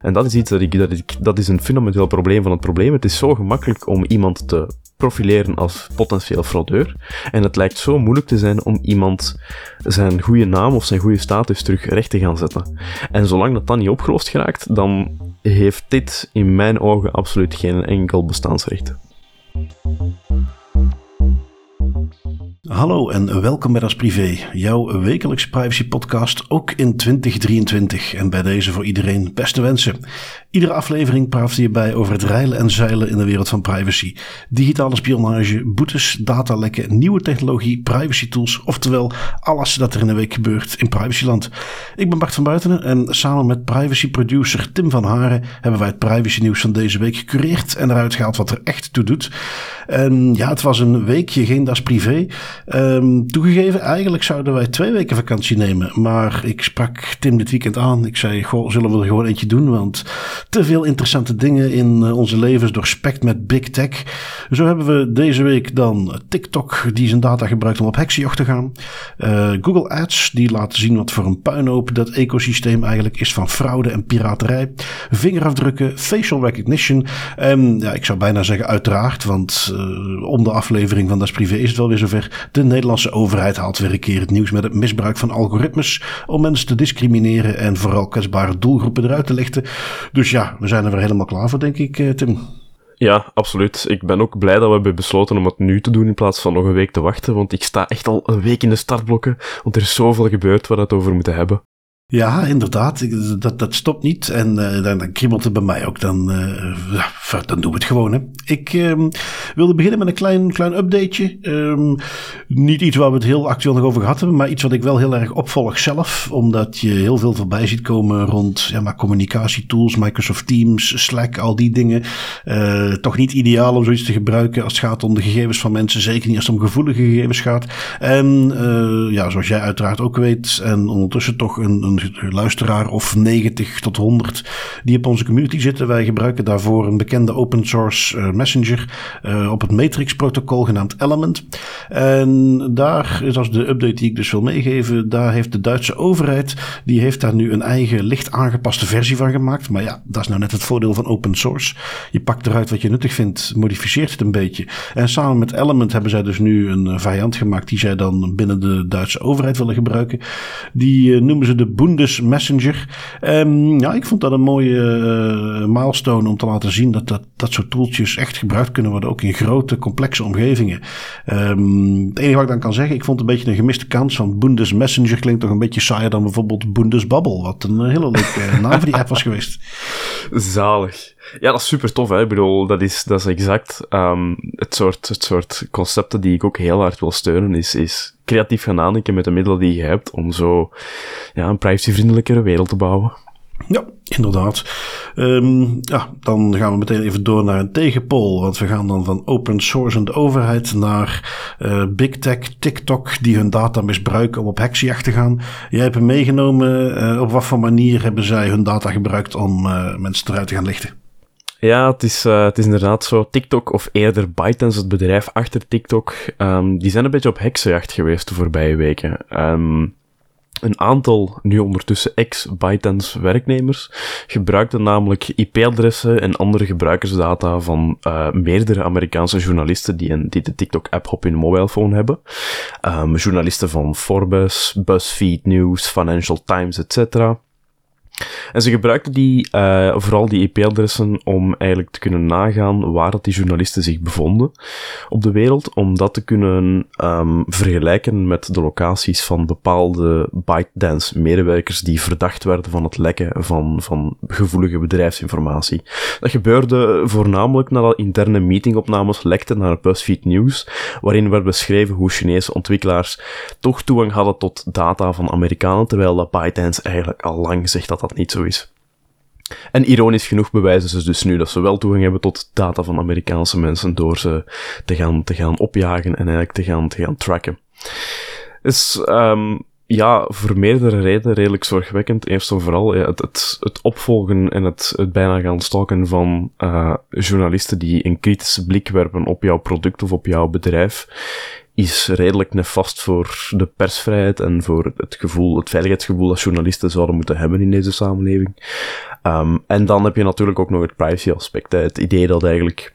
En dat is iets dat ik, dat is een fundamenteel probleem van het probleem. Het is zo gemakkelijk om iemand te profileren als potentieel fraudeur. En het lijkt zo moeilijk te zijn om iemand zijn goede naam of zijn goede status terug recht te gaan zetten. En zolang dat dan niet opgelost geraakt, dan heeft dit in mijn ogen absoluut geen enkel bestaansrecht. Hallo en welkom bij Das Privé, jouw wekelijkse privacy podcast ook in 2023. En bij deze voor iedereen beste wensen. Iedere aflevering praat hierbij over het reilen en zeilen in de wereld van privacy. Digitale spionage, boetes, datalekken, nieuwe technologie, privacy tools, oftewel alles dat er in een week gebeurt in privacyland. Ik ben Bart van Buitenen en samen met privacy producer Tim van Haren hebben wij het privacy nieuws van deze week gecureerd en eruit gehaald wat er echt toe doet. En ja, het was een weekje geen Das Privé. Um, toegegeven, eigenlijk zouden wij twee weken vakantie nemen. Maar ik sprak Tim dit weekend aan. Ik zei, goh, zullen we er gewoon eentje doen? Want te veel interessante dingen in eh, onze levens doorspekt met big tech. Zo hebben we deze week dan TikTok, die zijn data gebruikt om op heksenjacht te gaan. Uh, Google Ads, die laten zien wat voor een puinhoop dat ecosysteem eigenlijk is van fraude en piraterij. Vingerafdrukken, facial recognition. En ja, ik zou bijna zeggen uiteraard, want uh, om de aflevering van Das Privé is het wel weer zover. De Nederlandse overheid haalt weer een keer het nieuws met het misbruik van algoritmes om mensen te discrimineren en vooral kwetsbare doelgroepen eruit te lichten. Dus ja, we zijn er helemaal klaar voor, denk ik, eh, Tim. Ja, absoluut. Ik ben ook blij dat we hebben besloten om het nu te doen in plaats van nog een week te wachten, want ik sta echt al een week in de startblokken, want er is zoveel gebeurd waar we het over moeten hebben. Ja, inderdaad. Dat, dat stopt niet. En uh, dan, dan, kriebelt het bij mij ook. Dan, uh, dan doen we het gewoon. Hè. Ik um, wilde beginnen met een klein, klein updateje. Um, niet iets waar we het heel actueel nog over gehad hebben. Maar iets wat ik wel heel erg opvolg zelf. Omdat je heel veel voorbij ziet komen rond ja, maar communicatietools. Microsoft Teams, Slack, al die dingen. Uh, toch niet ideaal om zoiets te gebruiken als het gaat om de gegevens van mensen. Zeker niet als het om gevoelige gegevens gaat. En ja, zoals jij uiteraard ook weet. En ondertussen toch een, een luisteraar of 90 tot 100 die op onze community zitten. Wij gebruiken daarvoor een bekende open source uh, messenger uh, op het Matrix protocol genaamd Element. En daar is als de update die ik dus wil meegeven, daar heeft de Duitse overheid, die heeft daar nu een eigen licht aangepaste versie van gemaakt. Maar ja, dat is nou net het voordeel van open source. Je pakt eruit wat je nuttig vindt, modificeert het een beetje. En samen met Element hebben zij dus nu een variant gemaakt die zij dan binnen de Duitse overheid willen gebruiken. Die noemen ze de Bundes Messenger. Um, ja, ik vond dat een mooie uh, milestone om te laten zien dat, dat dat soort tooltjes echt gebruikt kunnen worden, ook in grote, complexe omgevingen. Um, het enige wat ik dan kan zeggen, ik vond het een beetje een gemiste kans, want Bundes Messenger klinkt toch een beetje saaier dan bijvoorbeeld Bundesbabbel, wat een hele leuke naam voor die app was geweest. Zalig. Ja, dat is super tof. Hè? Ik bedoel, dat is, dat is exact um, het, soort, het soort concepten die ik ook heel hard wil steunen. Is, is creatief gaan nadenken met de middelen die je hebt om zo ja, een privacyvriendelijkere wereld te bouwen. Ja, inderdaad. Um, ja, dan gaan we meteen even door naar een tegenpol. Want we gaan dan van open source en de overheid naar uh, big tech, TikTok, die hun data misbruiken om op heksenjacht te gaan. Jij hebt hem meegenomen. Uh, op wat voor manier hebben zij hun data gebruikt om uh, mensen eruit te gaan lichten? Ja, het is, uh, het is inderdaad zo. TikTok, of eerder ByteDance, het bedrijf achter TikTok, um, die zijn een beetje op heksenjacht geweest de voorbije weken. Um, een aantal, nu ondertussen ex-ByteDance werknemers, gebruikten namelijk IP-adressen en andere gebruikersdata van uh, meerdere Amerikaanse journalisten die, een, de TikTok-app op hun mobilephone hebben. Um, journalisten van Forbes, BuzzFeed News, Financial Times, etc. En ze gebruikten die, uh, vooral die IP-adressen om eigenlijk te kunnen nagaan waar dat die journalisten zich bevonden op de wereld, om dat te kunnen um, vergelijken met de locaties van bepaalde ByteDance-medewerkers die verdacht werden van het lekken van, van gevoelige bedrijfsinformatie. Dat gebeurde voornamelijk nadat interne meetingopnames lekten naar BuzzFeed News, waarin werd beschreven hoe Chinese ontwikkelaars toch toegang hadden tot data van Amerikanen, terwijl dat ByteDance eigenlijk al lang zegt dat niet zo is. En ironisch genoeg bewijzen ze dus nu dat ze wel toegang hebben tot data van Amerikaanse mensen door ze te gaan, te gaan opjagen en eigenlijk te gaan, te gaan tracken. Is, um, ja, voor meerdere redenen redelijk zorgwekkend. Eerst en vooral het, het, het, opvolgen en het, het bijna gaan stalken van uh, journalisten die een kritische blik werpen op jouw product of op jouw bedrijf is redelijk nefast voor de persvrijheid en voor het gevoel, het veiligheidsgevoel dat journalisten zouden moeten hebben in deze samenleving. Um, en dan heb je natuurlijk ook nog het privacy aspect. Het idee dat eigenlijk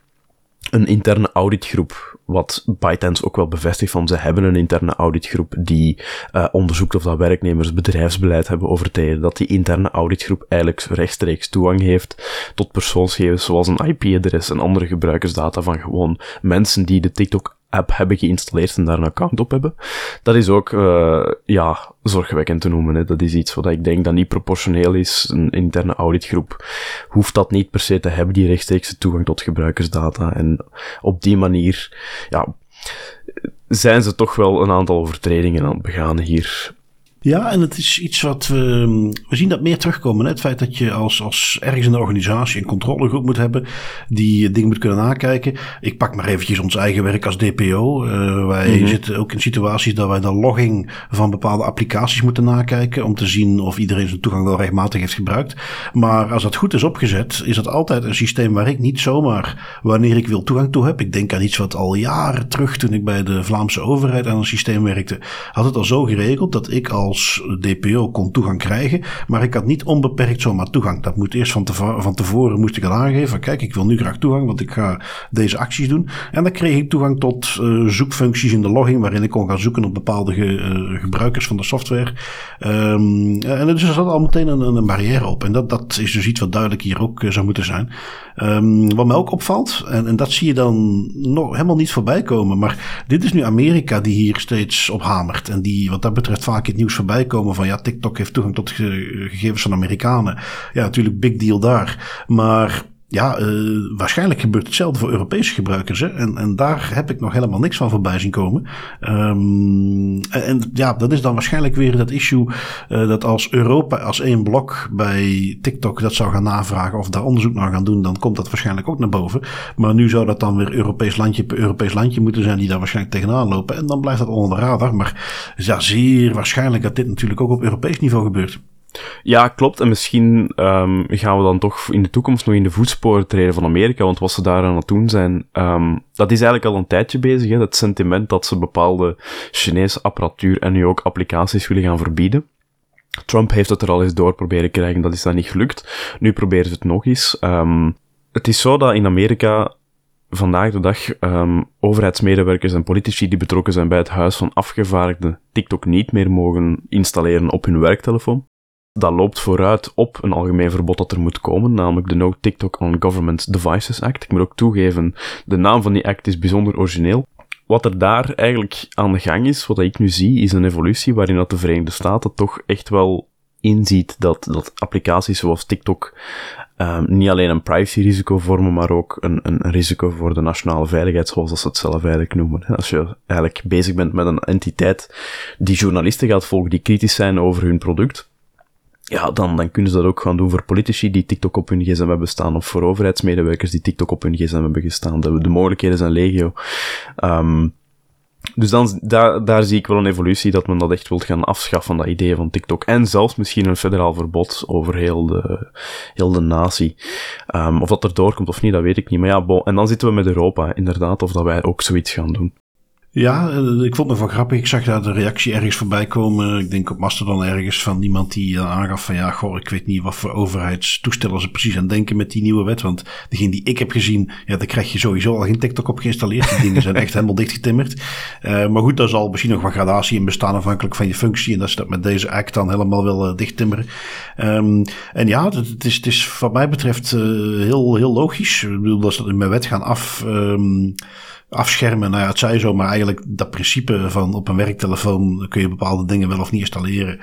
een interne auditgroep, wat ByteDance ook wel bevestigt van ze hebben een interne auditgroep die uh, onderzoekt of dat werknemers bedrijfsbeleid hebben overtreden, dat die interne auditgroep eigenlijk rechtstreeks toegang heeft tot persoonsgegevens zoals een IP-adres en andere gebruikersdata van gewoon mensen die de TikTok app hebben geïnstalleerd en daar een account op hebben. Dat is ook, uh, ja, zorgwekkend te noemen. Hè. Dat is iets wat ik denk dat niet proportioneel is. Een interne auditgroep hoeft dat niet per se te hebben, die rechtstreekse toegang tot gebruikersdata. En op die manier, ja, zijn ze toch wel een aantal overtredingen aan het begaan hier. Ja, en het is iets wat we. We zien dat meer terugkomen. Hè? Het feit dat je als, als ergens in de organisatie een controlegroep moet hebben. die dingen moet kunnen nakijken. Ik pak maar eventjes ons eigen werk als DPO. Uh, wij mm zitten ook in situaties dat wij de logging van bepaalde applicaties moeten nakijken. om te zien of iedereen zijn toegang wel rechtmatig heeft gebruikt. Maar als dat goed is opgezet, is dat altijd een systeem waar ik niet zomaar. wanneer ik wil toegang toe heb. Ik denk aan iets wat al jaren terug, toen ik bij de Vlaamse overheid aan een systeem werkte. had het al zo geregeld dat ik als als DPO kon toegang krijgen. Maar ik had niet onbeperkt zomaar toegang. Dat moet eerst van, tevoren, van tevoren moest ik al aangeven. Kijk, ik wil nu graag toegang, want ik ga deze acties doen. En dan kreeg ik toegang tot uh, zoekfuncties in de logging, waarin ik kon gaan zoeken op bepaalde ge, uh, gebruikers van de software. Um, en dus er zat al meteen een, een, barrière op. En dat, dat is dus iets wat duidelijk hier ook uh, zou moeten zijn. Um, wat mij ook opvalt, en, en dat zie je dan nog helemaal niet voorbij komen. Maar dit is nu Amerika die hier steeds op hamert. En die wat dat betreft vaak het nieuws voorbij komen van ja, TikTok heeft toegang tot gegevens van Amerikanen. Ja, natuurlijk big deal daar. Maar ja, uh, waarschijnlijk gebeurt hetzelfde voor Europese gebruikers. Hè? En, en daar heb ik nog helemaal niks van voorbij zien komen. Um, en, ja, dat is dan waarschijnlijk weer dat issue uh, dat als Europa als één blok bij TikTok dat zou gaan navragen of daar onderzoek naar gaan doen, dan komt dat waarschijnlijk ook naar boven. Maar nu zou dat dan weer Europees landje per Europees landje moeten zijn die daar waarschijnlijk tegenaan lopen. En dan blijft dat onder de radar. Maar ja, zeer waarschijnlijk dat dit natuurlijk ook op Europees niveau gebeurt. Ja, klopt. En misschien um, gaan we dan toch in de toekomst nog in de voetsporen treden van Amerika, want wat ze daar aan het doen zijn, um, dat is eigenlijk al een tijdje bezig, hè, het sentiment dat ze bepaalde Chinese apparatuur en nu ook applicaties willen gaan verbieden. Trump heeft het er al eens door proberen krijgen, dat is dan niet gelukt. Nu proberen ze het nog eens. Um, het is zo dat in Amerika vandaag de dag um, overheidsmedewerkers en politici die betrokken zijn bij het Huis van Afgevaardigden TikTok niet meer mogen installeren op hun werktelefoon dat loopt vooruit op een algemeen verbod dat er moet komen, namelijk de No TikTok on Government Devices Act. Ik moet ook toegeven, de naam van die act is bijzonder origineel. Wat er daar eigenlijk aan de gang is, wat ik nu zie, is een evolutie waarin dat de Verenigde Staten toch echt wel inziet dat, dat applicaties zoals TikTok um, niet alleen een privacy-risico vormen, maar ook een, een, een, risico voor de nationale veiligheid, zoals ze het zelf eigenlijk noemen. Als je eigenlijk bezig bent met een entiteit die journalisten gaat volgen, die kritisch zijn over hun product, ja, dan, dan kunnen ze dat ook gaan doen voor politici die TikTok op hun gsm hebben staan, of voor overheidsmedewerkers die TikTok op hun gsm hebben gestaan. De, de mogelijkheden zijn legio. Um, dus dan, daar, daar zie ik wel een evolutie dat men dat echt wilt gaan afschaffen, dat idee van TikTok. En zelfs misschien een federaal verbod over heel de, heel de natie. Um, of dat er doorkomt of niet, dat weet ik niet. Maar ja. En dan zitten we met Europa, inderdaad, of dat wij ook zoiets gaan doen. Ja, eh, ik vond het wel grappig. Ik zag daar de reactie ergens voorbij komen. Ik denk op Mastodon ergens van iemand die aangaf van ja, goh, ik weet niet wat voor overheidstoestellen ze precies aan denken met die nieuwe wet. Want degene die ik heb gezien, ja, daar krijg je sowieso al geen TikTok op geïnstalleerd. Die dingen zijn echt helemaal dichtgetimmerd. Uh, maar goed, daar zal misschien nog wat gradatie in bestaan afhankelijk van je functie. En dat is dat met deze act dan helemaal uh, dichttimmeren. Um, en ja, het, is, het is wat mij betreft uh, heel, heel logisch. Ik bedoel, dat ze in mijn wet gaan af... Um, afschermen. Nou ja, het zij zo, maar eigenlijk dat principe van op een werktelefoon kun je bepaalde dingen wel of niet installeren.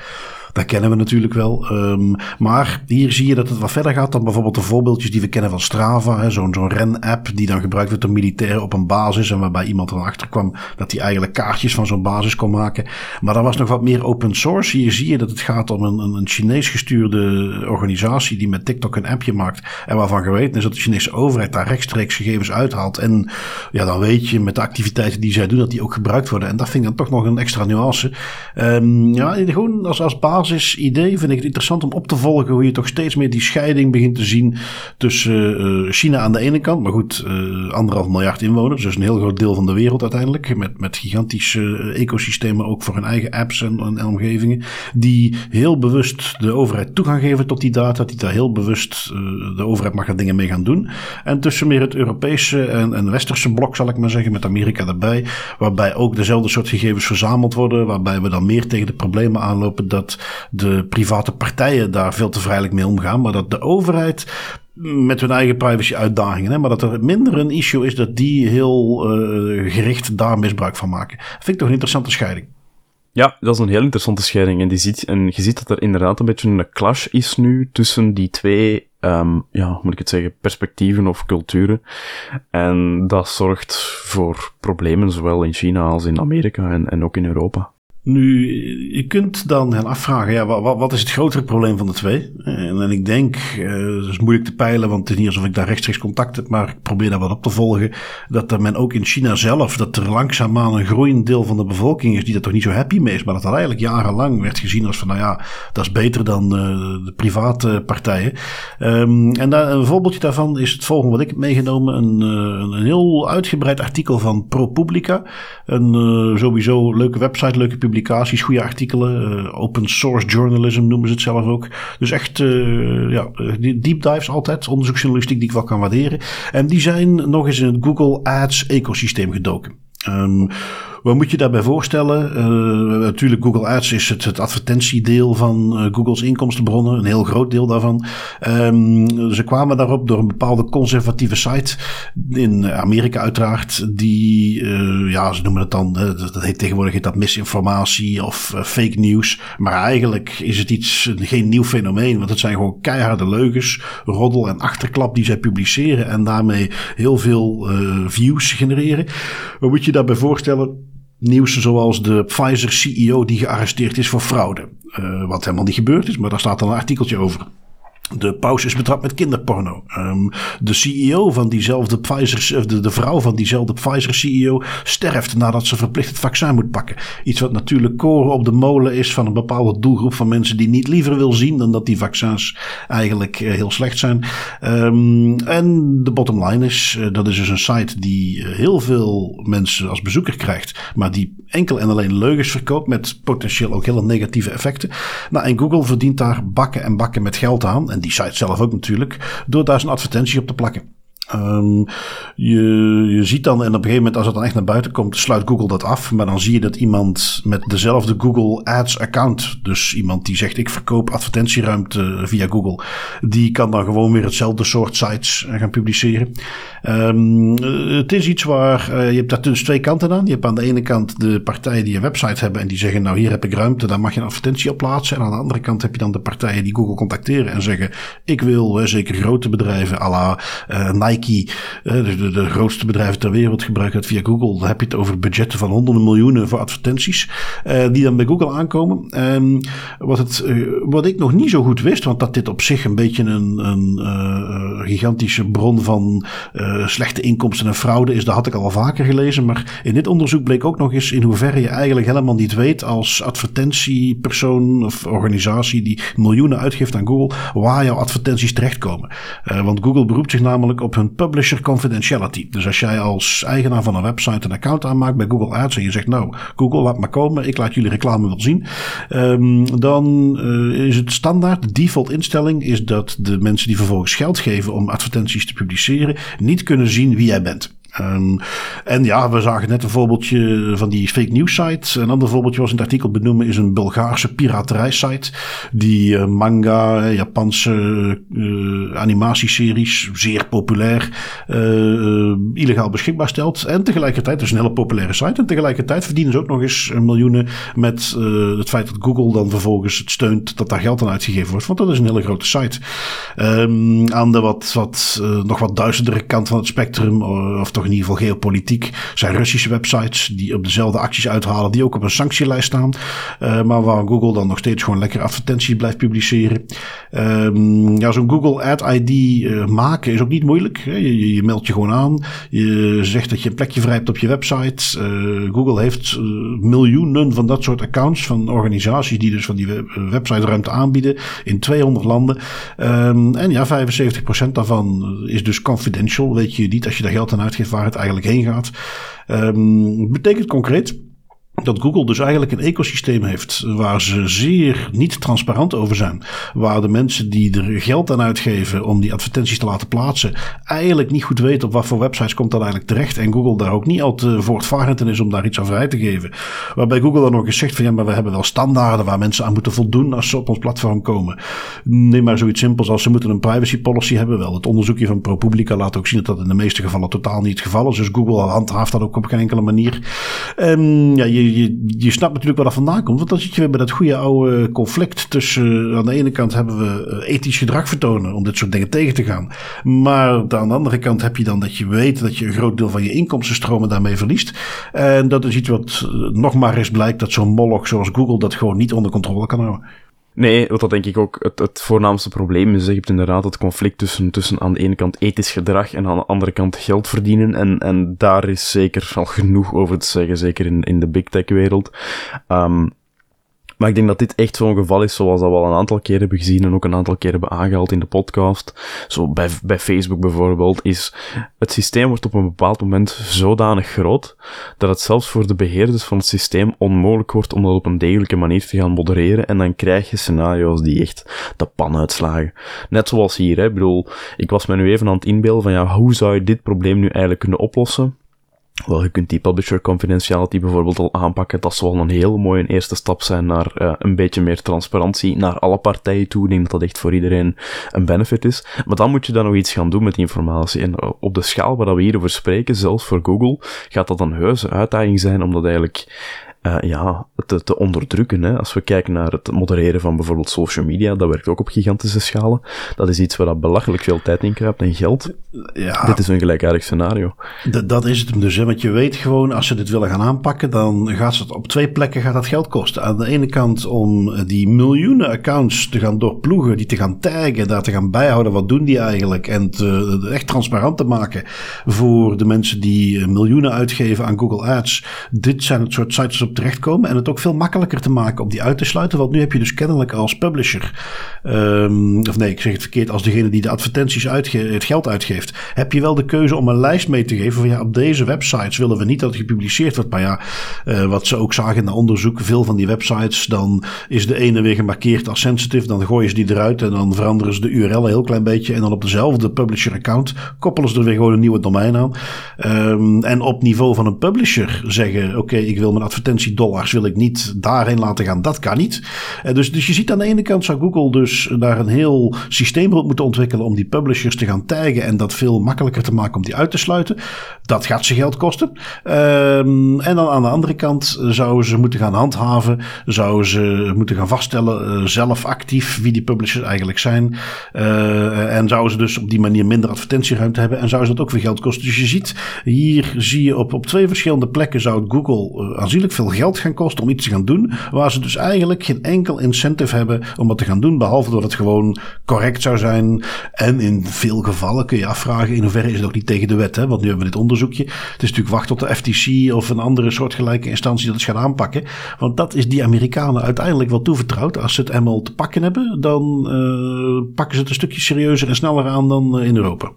Dat kennen we natuurlijk wel. Um, maar hier zie je dat het wat verder gaat dan bijvoorbeeld de voorbeeldjes die we kennen van Strava. Zo'n zo'n ren-app die dan gebruikt wordt door militairen op een basis. En waarbij iemand er achter kwam dat hij eigenlijk kaartjes van zo'n basis kon maken. Maar dan was nog wat meer open source. Hier zie je dat het gaat om een, een Chinees gestuurde organisatie die met TikTok een appje maakt. En waarvan geweten is dat de Chinese overheid daar rechtstreeks gegevens uithaalt. En ja, dan weet je met de activiteiten die zij doen dat die ook gebruikt worden. En dat vind ik dan toch nog een extra nuance. Um, ja, gewoon als, als basis basisidee vind ik het interessant om op te volgen hoe je toch steeds meer die scheiding begint te zien tussen uh, China aan de ene kant, maar goed, uh, anderhalf miljard inwoners, dus een heel groot deel van de wereld uiteindelijk, met, met gigantische ecosystemen ook voor hun eigen apps en, en, omgevingen, die heel bewust de overheid toegang geven tot die data, die daar heel bewust de overheid mag er dingen mee gaan doen. En tussen meer het Europese en, en westerse blok, zal ik maar zeggen, met Amerika erbij, waarbij ook dezelfde soort gegevens verzameld worden, waarbij we dan meer tegen de problemen aanlopen dat de private partijen daar veel te vrijelijk mee omgaan, maar dat de overheid met hun eigen privacy uitdagingen, hè, maar dat er minder een issue is dat die heel uh, gericht daar misbruik van maken. Vind ik toch een interessante scheiding. Ja, dat is een heel interessante scheiding. En, die ziet, en je ziet dat er inderdaad een beetje een clash is nu tussen die twee, um, ja, moet ik het zeggen, perspectieven of culturen. En dat zorgt voor problemen zowel in China als in Amerika en, en ook in Europa. Nu, je kunt dan gaan afvragen, ja, wat, wat is het grotere probleem van de twee? En, en ik denk, uh, het is moeilijk te peilen, want het is niet alsof ik daar rechtstreeks contact heb, maar ik probeer daar wat op te volgen, dat er men ook in China zelf, dat er langzaamaan een groeiend deel van de bevolking is die er toch niet zo happy mee is, maar dat dat eigenlijk jarenlang werd gezien als van, nou ja, dat is beter dan uh, de private partijen. Um, en daar, een voorbeeldje daarvan is het volgende wat ik heb meegenomen, een, uh, een heel uitgebreid artikel van ProPublica, een sowieso leuke website, leuke publicatie publicaties, goede artikelen. Uh, open source journalism noemen ze het zelf ook. Dus echt uh, ja, deep dives altijd. Onderzoeksjournalistiek die ik wel kan waarderen. En die zijn nog eens in het Google Ads ecosysteem gedoken. Um, wat moet je daarbij voorstellen? Uh, natuurlijk, Google Ads is het, het advertentiedeel van uh, Google's inkomstenbronnen. Een heel groot deel daarvan. Um, ze kwamen daarop door een bepaalde conservatieve site. In Amerika uiteraard. Die, uh, ja, ze noemen het dan, dat heet tegenwoordig heet dat misinformatie of fake news. Maar eigenlijk is het iets, geen nieuw fenomeen. Want het zijn gewoon keiharde leugens, roddel en achterklap die zij publiceren. En daarmee heel veel views genereren. Wat moet je daarbij voorstellen? Nieuws zoals de Pfizer-CEO die gearresteerd is voor fraude. Uh, wat helemaal niet gebeurd is, maar daar staat dan een artikeltje over. De paus is betrapt met kinderporno. Um, de CEO van diezelfde Pfizer, de, de vrouw van diezelfde Pfizer-CEO sterft nadat ze verplicht het vaccin moet pakken. Iets wat natuurlijk koren op de molen is van een bepaalde doelgroep van mensen die niet liever wil zien dan dat die vaccins eigenlijk uh, heel slecht zijn. Um, en de bottom line is, uh, dat is dus een site die heel veel mensen als bezoeker krijgt, maar die enkel en alleen leugens verkoopt met potentieel ook hele negatieve effecten. Nou, en Google verdient daar bakken en bakken met geld aan. Die site zelf ook natuurlijk, door daar zijn advertentie op te plakken. Um, je, je ziet dan, en op een gegeven moment als het dan echt naar buiten komt, sluit Google dat af. Maar dan zie je dat iemand met dezelfde Google Ads account, dus iemand die zegt ik verkoop advertentieruimte via Google, die kan dan gewoon weer hetzelfde soort sites gaan publiceren. Um, het is iets waar, uh, je hebt daar dus twee kanten aan. Je hebt aan de ene kant de partijen die een website hebben en die zeggen nou hier heb ik ruimte, daar mag je een advertentie op plaatsen. En aan de andere kant heb je dan de partijen die Google contacteren en zeggen ik wil, zeker grote bedrijven à la Nike, de, grootste bedrijven ter wereld, gebruiken het via Google. Dan heb je het over budgetten van honderden miljoenen voor advertenties, uh, die dan bij Google aankomen. Um, wat, het, uh, wat ik nog niet zo goed wist, want dat dit op zich een beetje een, een uh, gigantische bron van slechte inkomsten en fraude is, dat had ik al vaker gelezen. Maar in dit onderzoek bleek ook nog eens in hoeverre je eigenlijk helemaal niet weet als advertentiepersoon of organisatie die miljoenen uitgeeft aan Google, waar jouw advertenties terechtkomen. want Google beroept zich namelijk op hun publisher confidentiality. Dus als jij als eigenaar van een website een account aanmaakt bij Google Ads en je zegt nou Google laat maar komen, ik laat jullie reclame wel zien. Um, dan uh, is het standaard, de default instelling is dat de mensen die vervolgens geld geven om advertenties te publiceren niet kunnen zien wie jij bent. Um, en ja, we zagen net een voorbeeldje van die fake news site. Een ander voorbeeldje was in het artikel benoemen is een Bulgaarse piraterij site. Die uh, manga, Japanse uh, animatieseries, zeer populair, illegaal beschikbaar stelt. En tegelijkertijd, dus een hele populaire site. En tegelijkertijd verdienen ze ook nog eens miljoenen met het feit dat Google dan vervolgens het steunt dat daar geld aan uitgegeven wordt. Want dat is een hele grote site. Um, aan de wat, wat nog wat duizendere kant van het spectrum, of toch in ieder geval geopolitiek, zijn Russische websites die op dezelfde acties uithalen, die ook op een sanctielijst staan. Uh, maar waar Google dan nog steeds gewoon lekker advertenties blijft publiceren. Um, ja, zo'n Google Ad ID uh, maken is ook niet moeilijk. Je, je, meldt je gewoon aan. Je zegt dat je een plekje vrij hebt op je website. Uh, Google heeft miljoenen van dat soort accounts van organisaties die dus van die website ruimte aanbieden in 200 landen. Um, en ja, 75% daarvan is dus confidential. Weet je niet als je daar geld aan uitgeeft waar het eigenlijk heen gaat. Um, betekent concreet dat Google dus eigenlijk een ecosysteem heeft waar ze zeer niet transparant over zijn. Waar de mensen die er geld aan uitgeven om die advertenties te laten plaatsen, eigenlijk niet goed weten op wat voor websites komt dat eigenlijk terecht. En Google daar ook niet al te voortvarend in is om daar iets aan vrij te geven. Waarbij Google dan nog eens zegt van ja, maar we hebben wel standaarden waar mensen aan moeten voldoen als ze op ons platform komen. Neem maar zoiets simpels als ze moeten een privacy policy hebben. Wel, het onderzoekje van ProPublica laat ook zien dat dat in de meeste gevallen totaal niet het geval is. Dus Google handhaaft dat ook op geen enkele manier. En ja, je je, snapt natuurlijk waar dat vandaan komt. Want dan zit je weer bij dat goede oude conflict tussen... Uh, aan de ene kant hebben we uh, ethisch gedrag vertonen om dit soort dingen tegen te gaan. Maar aan de andere kant heb je dan dat je weet dat je een groot deel van je inkomstenstromen daarmee verliest. En dat is iets wat uh, nog maar eens blijkt dat zo'n moloch zoals Google dat gewoon niet onder controle kan houden. Nee, wat dat denk ik ook het, het voornaamste probleem is. Je hebt inderdaad het conflict tussen, tussen aan de ene kant ethisch gedrag en aan de andere kant geld verdienen. En, en daar is zeker al genoeg over te zeggen, zeker in, in de big tech wereld. Um, maar ik denk dat dit echt zo'n geval is, zoals dat we al een aantal keer hebben gezien en ook een aantal keer hebben aangehaald in de podcast. Zo bij, bij Facebook bijvoorbeeld, is het systeem wordt op een bepaald moment zodanig groot, dat het zelfs voor de beheerders van het systeem onmogelijk wordt om dat op een degelijke manier te gaan modereren. En dan krijg je scenario's die echt de pan uitslagen. Net zoals hier, hè. Ik bedoel, ik was me nu even aan het inbeelden van, ja, hoe zou je dit probleem nu eigenlijk kunnen oplossen? Wel, je kunt die publisher confidentiality bijvoorbeeld al aanpakken. Dat zal een hele mooie eerste stap zijn naar uh, een beetje meer transparantie naar alle partijen toe. Ik denk dat dat echt voor iedereen een benefit is. Maar dan moet je dan nog iets gaan doen met die informatie. En uh, op de schaal waar we hier over spreken, zelfs voor Google, gaat dat een heuse uitdaging zijn om dat eigenlijk uh, ja, te, te onderdrukken. Hè. Als we kijken naar het modereren van bijvoorbeeld social media, dat werkt ook op gigantische schalen. Dat is iets waar dat belachelijk veel tijd in kruipt en geld. Ja, dit is een gelijkaardig scenario. Dat is het dus. Hè. Want je weet gewoon, als ze dit willen gaan aanpakken, dan gaat het op twee plekken gaat dat geld kosten. Aan de ene kant om die miljoenen accounts te gaan doorploegen, die te gaan taggen, daar te gaan bijhouden, wat doen die eigenlijk? En te, echt transparant te maken voor de mensen die miljoenen uitgeven aan Google Ads. Dit zijn het soort sites op terechtkomen. En het ook veel makkelijker te maken om die uit te sluiten. Want nu heb je dus kennelijk als publisher. Um, of nee, ik zeg het verkeerd. Als degene die de advertenties uitgeeft, het geld uitgeeft. Heb je wel de keuze om een lijst mee te geven. Van ja, op deze websites willen we niet dat het gepubliceerd wordt. Maar ja, uh, wat ze ook zagen na onderzoek. Veel van die websites. Dan is de ene weer gemarkeerd als sensitive. Dan gooien ze die eruit. En dan veranderen ze de URL een heel klein beetje. En dan op dezelfde publisher account koppelen ze er weer gewoon een nieuwe domein aan. Um, en op niveau van een publisher zeggen: Oké, ik wil mijn advertentie dollars wil ik niet daarheen laten gaan. Dat kan niet. Uh, dus, dus je ziet aan de ene kant zou Google dus daar een heel systeem rond moeten ontwikkelen om die publishers te gaan taggen en dat veel makkelijker te maken om die uit te sluiten. Dat gaat ze geld kosten. Um, en dan aan de andere kant zouden ze moeten gaan handhaven, zouden ze moeten gaan vaststellen uh, zelf actief wie die publishers eigenlijk zijn. Uh, en zouden ze dus op die manier minder advertentieruimte hebben en zouden ze dat ook weer geld kosten. Dus je ziet, hier zie je op, op twee verschillende plekken zou Google aanzienlijk veel geld gaan kosten om iets te gaan doen. Waar ze dus eigenlijk geen enkel incentive hebben om dat te gaan doen. Behalve dat het gewoon correct zou zijn. En in veel gevallen kun je afvragen in hoeverre is het ook niet tegen de wet. Hè? Want nu hebben we dit onderzoekje. Het is natuurlijk wachten tot de FTC of een andere soortgelijke instantie dat eens gaat aanpakken. Want dat is die Amerikanen uiteindelijk wel toevertrouwd. Als ze het eenmaal te pakken hebben, dan uh, pakken ze het een stukje serieuzer en sneller aan dan uh, in Europa.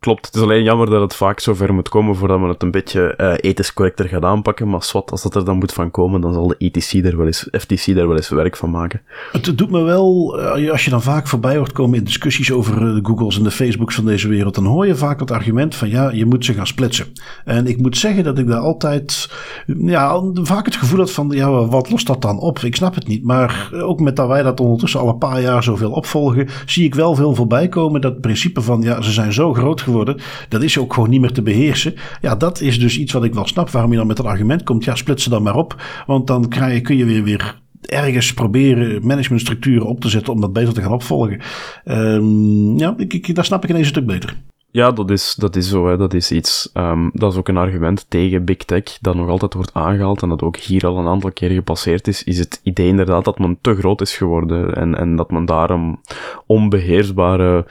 Klopt, het is alleen jammer dat het vaak zo ver moet komen voordat men het een beetje uh, ethisch correcter gaat aanpakken. Maar wat, als dat er dan moet van komen, dan zal de ETC er wel eens, FTC daar wel eens werk van maken. Het doet me wel, uh, als je dan vaak voorbij hoort komen in discussies over de Googles en de Facebooks van deze wereld, dan hoor je vaak het argument van ja, je moet ze gaan splitsen. En ik moet zeggen dat ik daar altijd, ja, vaak het gevoel had van ja, wat lost dat dan op? Ik snap het niet. Maar ook met dat wij dat ondertussen al een paar jaar zoveel opvolgen, zie ik wel veel voorbij komen dat principe van ja, ze zijn zo groot geworden. Dat is ook gewoon niet meer te beheersen. Ja, dat is dus iets wat ik wel snap. Waarom je dan met dat argument komt. Ja, split ze dan maar op. Want dan krijg kun je weer, weer ergens proberen managementstructuren op te zetten om dat beter te gaan opvolgen. Um, ja, ik, ik, daar snap ik ineens een stuk beter. Ja, dat is, dat is zo. Hè. Dat is iets. Um, dat is ook een argument tegen big tech dat nog altijd wordt aangehaald en dat ook hier al een aantal keer gepasseerd is. Is het idee inderdaad dat men te groot is geworden en, en dat men daarom onbeheersbare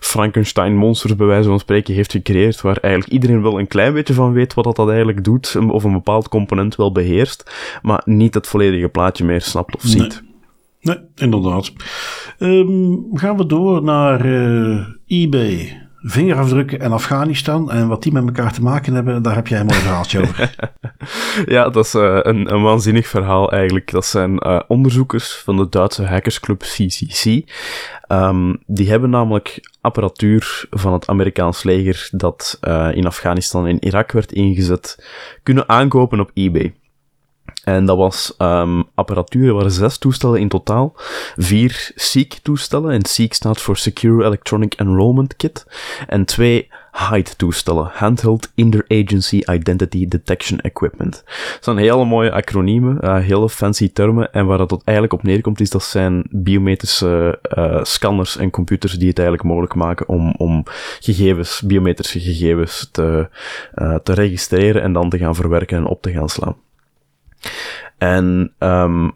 Frankenstein-monsters, bij wijze van spreken, heeft gecreëerd. Waar eigenlijk iedereen wel een klein beetje van weet wat dat, dat eigenlijk doet, of een bepaald component wel beheerst, maar niet het volledige plaatje meer snapt of ziet. Nee, inderdaad. Um, gaan we door naar uh, eBay vingerafdrukken en Afghanistan. En wat die met elkaar te maken hebben, daar heb jij een mooi verhaaltje over. ja, dat is uh, een, een waanzinnig verhaal eigenlijk. Dat zijn uh, onderzoekers van de Duitse hackersclub CCC. Ehm, die hebben namelijk apparatuur van het Amerikaans leger dat uh, in Afghanistan en Irak werd ingezet, kunnen aankopen op eBay. En dat was um, apparatuur, er waren zes toestellen in totaal. Vier SEEK-toestellen, en SEEK staat voor Secure Electronic Enrollment Kit. En twee HIDE-toestellen, Handheld Interagency Identity Detection Equipment. Dat zijn hele mooie acroniemen, uh, hele fancy termen, en waar dat eigenlijk op neerkomt is dat zijn biometrische uh, scanners en computers die het eigenlijk mogelijk maken om, om gegevens, biometrische gegevens te, uh, te registreren en dan te gaan verwerken en op te gaan slaan. En um,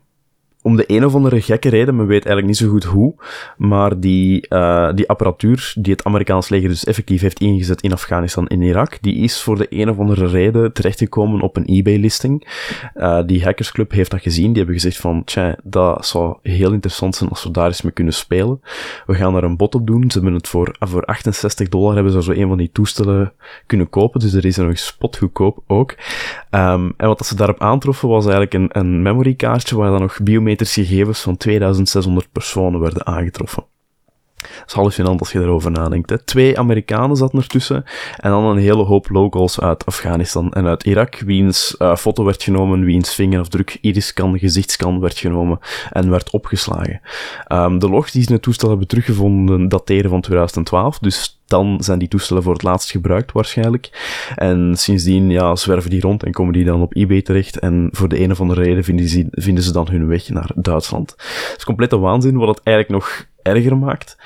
om de een of andere gekke reden, men weet eigenlijk niet zo goed hoe, maar die, uh, die apparatuur die het Amerikaans leger dus effectief heeft ingezet in Afghanistan en Irak, die is voor de een of andere reden terechtgekomen op een eBay-listing. Uh, die hackersclub heeft dat gezien, die hebben gezegd van, tja, dat zou heel interessant zijn als we daar eens mee kunnen spelen. We gaan daar een bot op doen, ze hebben het voor, voor 68 dollar hebben ze zo een van die toestellen kunnen kopen, dus er is er nog spotgoedkoop ook. Um, en wat ze daarop aantroffen was eigenlijk een, een memorykaartje waar dan nog biometrische gegevens van 2600 personen werden aangetroffen. Dat is hallucinant als je erover nadenkt. Hè. Twee Amerikanen zaten ertussen en dan een hele hoop locals uit Afghanistan en uit Irak, wiens uh, foto werd genomen, wiens vingerafdruk, iriscan, gezichtscan werd genomen en werd opgeslagen. Um, de logs die ze in het toestel hebben teruggevonden dateren van 2012, dus dan zijn die toestellen voor het laatst gebruikt waarschijnlijk. En sindsdien ja, zwerven die rond en komen die dan op eBay terecht. En voor de een of andere reden vinden ze, vinden ze dan hun weg naar Duitsland. Het is complete waanzin. Wat het eigenlijk nog erger maakt,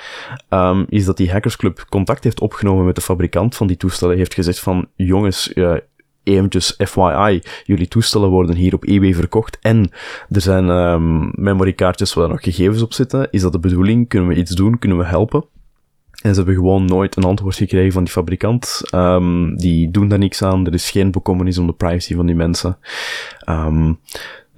um, is dat die hackersclub contact heeft opgenomen met de fabrikant van die toestellen. Heeft gezegd van, jongens, uh, eventjes FYI, jullie toestellen worden hier op eBay verkocht en er zijn um, memorykaartjes waar nog gegevens op zitten. Is dat de bedoeling? Kunnen we iets doen? Kunnen we helpen? En ze hebben gewoon nooit een antwoord gekregen van die fabrikant. Um, die doen daar niks aan. Er is geen bekommernis om de privacy van die mensen. Um,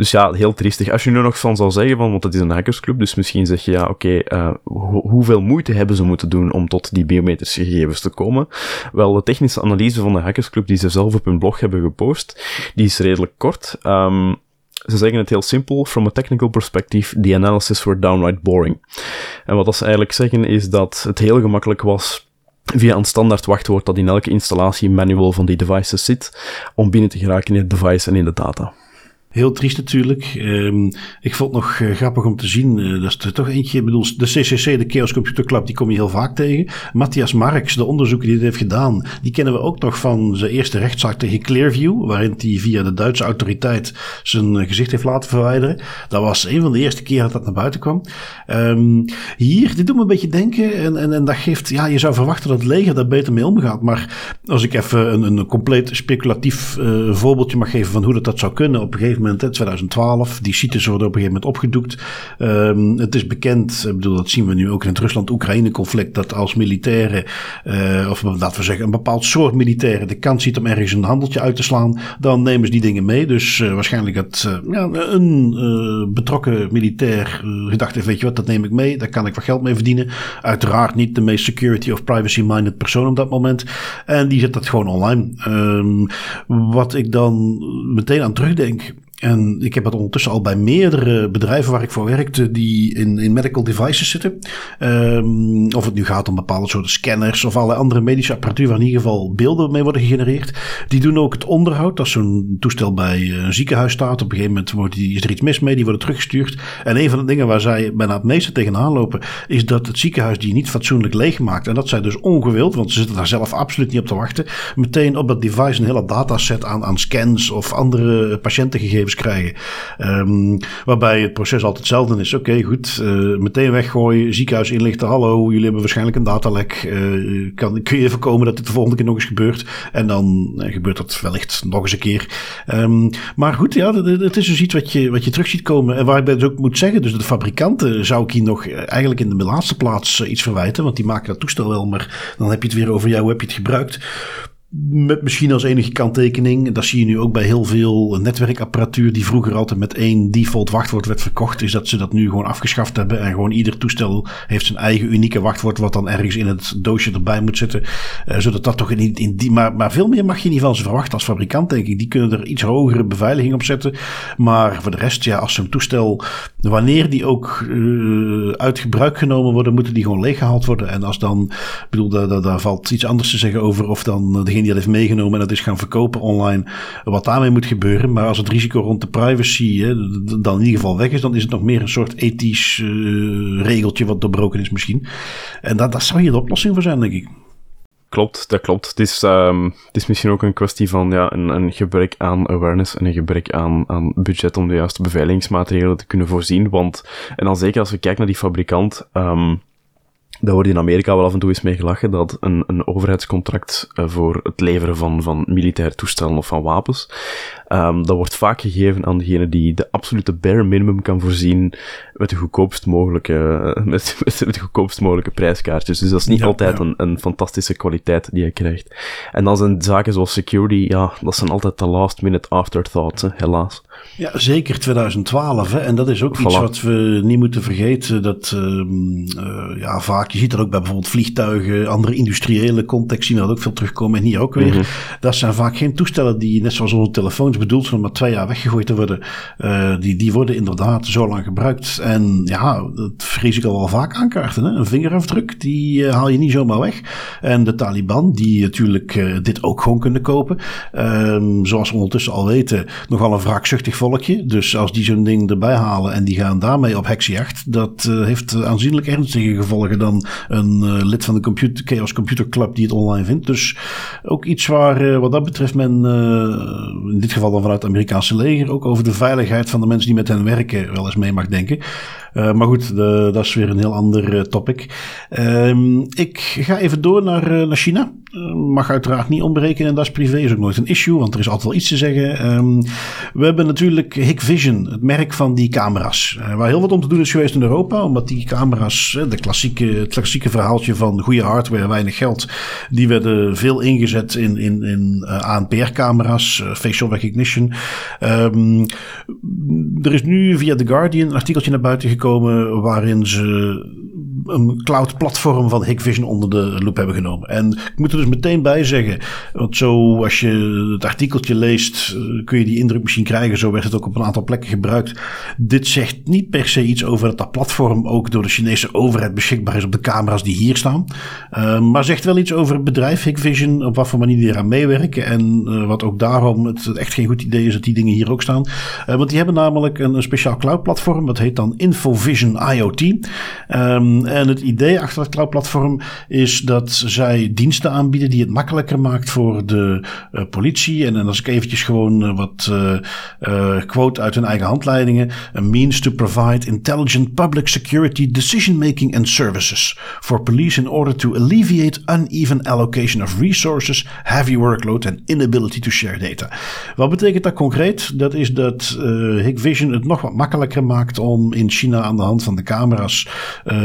dus ja, heel triestig. Als je nu nog van zou zeggen, van, want het is een hackersclub, dus misschien zeg je ja, oké, uh, hoeveel moeite hebben ze moeten doen om tot die biometrische gegevens te komen? Wel, de technische analyse van de hackersclub die ze zelf op hun blog hebben gepost, die is redelijk kort. Um, ze zeggen het heel simpel. From a technical perspective, the analysis were downright boring. En wat ze eigenlijk zeggen is dat het heel gemakkelijk was via een standaard wachtwoord dat in elke installatie manual van die devices zit, om binnen te geraken in het device en in de data. Heel triest natuurlijk. Um, ik vond het nog uh, grappig om te zien. Uh, dat is er toch eentje. Ik bedoel, de CCC, de Chaos Computer Club, die kom je heel vaak tegen. Matthias Marx, de onderzoeker die dit heeft gedaan, die kennen we ook nog van zijn eerste rechtszaak tegen Clearview, waarin hij via de Duitse autoriteit zijn uh, gezicht heeft laten verwijderen. Dat was een van de eerste keer dat dat naar buiten kwam. Um, hier, dit doet me een beetje denken. En, en, en dat geeft, ja, je zou verwachten dat het leger daar beter mee omgaat. Maar als ik even een, een compleet speculatief voorbeeldje mag geven van hoe dat, dat zou kunnen op een gegeven moment, in 2012. Die sites worden op een gegeven moment opgedoekt. Um, het is bekend, ik bedoel, dat zien we nu ook in het Rusland-Oekraïne-conflict, dat als militairen, uh, of laten we zeggen, een bepaald soort militairen de kans ziet om ergens een handeltje uit te slaan, dan nemen ze die dingen mee. Dus uh, waarschijnlijk dat uh, ja, een betrokken militair gedacht heeft, weet je wat, dat neem ik mee, daar kan ik wat geld mee verdienen. Uiteraard niet de meest security of privacy-minded persoon op dat moment. En die zet dat gewoon online. Um, wat ik dan meteen aan terugdenk, en ik heb het ondertussen al bij meerdere bedrijven waar ik voor werkte, die in, in medical devices zitten. Um, of het nu gaat om bepaalde soorten scanners of allerlei andere medische apparatuur waar in ieder geval beelden mee worden gegenereerd. Die doen ook het onderhoud. Als zo'n toestel bij een ziekenhuis staat, op een gegeven moment wordt die, is er iets mis mee, die worden teruggestuurd. En een van de dingen waar zij bijna het meeste tegenaan lopen, is dat het ziekenhuis die niet fatsoenlijk leegmaakt. En dat zij dus ongewild, want ze zitten daar zelf absoluut niet op te wachten, meteen op dat device een hele dataset aan, aan scans of andere patiëntengegevens krijgen. Um, waarbij het proces altijd hetzelfde is. Oké, goed, uh, meteen weggooien, ziekenhuis inlichten. Hallo, jullie hebben waarschijnlijk een datalek. Uh, kan, kun je voorkomen dat het de volgende keer nog eens gebeurt? En dan gebeurt dat wellicht nog eens een keer. Um, maar goed, ja, het is dus iets wat je, wat je terug ziet komen. En waar ik dus ook moet zeggen, dus de fabrikanten zou ik hier nog eigenlijk in de laatste plaats iets verwijten. Want die maken dat toestel wel, maar dan heb je het weer over jou, heb je het gebruikt? Met misschien als enige kanttekening, dat zie je nu ook bij heel veel netwerkapparatuur die vroeger altijd met één default wachtwoord werd verkocht, is dat ze dat nu gewoon afgeschaft hebben en gewoon ieder toestel heeft zijn eigen unieke wachtwoord wat dan ergens in het doosje erbij moet zitten. Uh, zodat dat toch in, in die, maar, maar veel meer mag je niet van ze verwachten als fabrikant denk ik. Die kunnen er iets hogere beveiliging op zetten. Maar voor de rest, ja, als zo'n toestel, wanneer die ook uh, uit gebruik genomen worden, moeten die gewoon leeggehaald worden. En als dan, ik bedoel, daar, daar, valt iets anders te zeggen over of dan degene die dat heeft meegenomen en dat is gaan verkopen online, wat daarmee moet gebeuren. Maar als het risico rond de privacy hè, dan in ieder geval weg is, dan is het nog meer een soort ethisch uh, regeltje wat doorbroken is misschien. En dat, dat zou hier de oplossing voor zijn, denk ik. Klopt, dat klopt. Het is, um, het is misschien ook een kwestie van ja, een, een gebrek aan awareness en een gebrek aan, aan budget om de juiste beveiligingsmaatregelen te kunnen voorzien. Want, en dan zeker als we kijken naar die fabrikant, um, daar wordt in Amerika wel af en toe eens mee gelachen dat een, een overheidscontract uh, voor het leveren van, van militair toestellen of van wapens, um, dat wordt vaak gegeven aan degene die de absolute bare minimum kan voorzien met de goedkoopst mogelijke, met, met, de goedkoopst mogelijke prijskaartjes. Dus dat is niet ja, altijd ja. Een, een fantastische kwaliteit die je krijgt. En dan zijn zaken zoals security, ja, dat zijn altijd de last minute afterthoughts, hè, helaas. Ja, zeker 2012. Hè. En dat is ook voilà. iets wat we niet moeten vergeten. Dat um, uh, ja, vaak, je ziet dat ook bij bijvoorbeeld vliegtuigen, andere industriële context zien we dat ook veel terugkomen. En hier ook weer. Mm -hmm. Dat zijn vaak geen toestellen die, net zoals onze telefoons, bedoeld zijn om maar twee jaar weggegooid te worden. Uh, die, die worden inderdaad zo lang gebruikt. En ja, dat vrees ik al wel vaak aankaarten. Hè. Een vingerafdruk, die uh, haal je niet zomaar weg. En de Taliban, die natuurlijk uh, dit ook gewoon kunnen kopen. Um, zoals we ondertussen al weten, nogal een wraakzuchtig volkje. Dus als die zo'n ding erbij halen en die gaan daarmee op heksenjacht, dat heeft aanzienlijk ernstige gevolgen dan een uh, lid van de computer, Chaos Computer Club die het online vindt. Dus ook iets waar uh, wat dat betreft men in dit geval dan vanuit het Amerikaanse leger ook over de veiligheid van de mensen die met hen werken wel eens mee mag denken. Uh, maar goed, de, dat is weer een heel ander uh, topic. Um, ik ga even door naar, uh, naar China. mag uiteraard niet ontbreken en dat is privé, is ook nooit een issue, want er is altijd wel iets te zeggen. Um, we hebben natuurlijk Hikvision, het merk van die camera's. waar heel wat om te doen is geweest in Europa, omdat die camera's, de klassieke, het klassieke verhaaltje van goede hardware, weinig geld, die werden veel ingezet in, in, in ANPR-camera's, facial recognition. Um, er is nu via The Guardian een artikeltje naar buiten gekomen waarin ze een cloud platform van Hikvision onder de loep hebben genomen. En ik moet er dus meteen bij zeggen, want zo als je het artikeltje leest, kun je die indruk misschien krijgen. Zo werd het ook op een aantal plekken gebruikt. Dit zegt niet per se iets over dat dat platform ook door de Chinese overheid beschikbaar is op de camera's die hier staan. Uh, maar zegt wel iets over het bedrijf Hikvision, op wat voor manier die eraan meewerken. En uh, wat ook daarom het echt geen goed idee is dat die dingen hier ook staan. Want die hebben namelijk een, speciaal cloud platform, dat heet dan InfoVision IoT. Um, en het idee achter het cloud-platform is dat zij diensten aanbieden die het makkelijker maakt voor de uh, politie. En, en, als ik eventjes gewoon uh, wat uh, quote uit hun eigen handleidingen. A means to provide intelligent public security decision making and services for police in order to alleviate uneven allocation of resources, heavy workload and inability to share data. Wat betekent dat concreet? Dat is dat Hikvision het nog wat makkelijker maakt om in China aan de hand van de camera's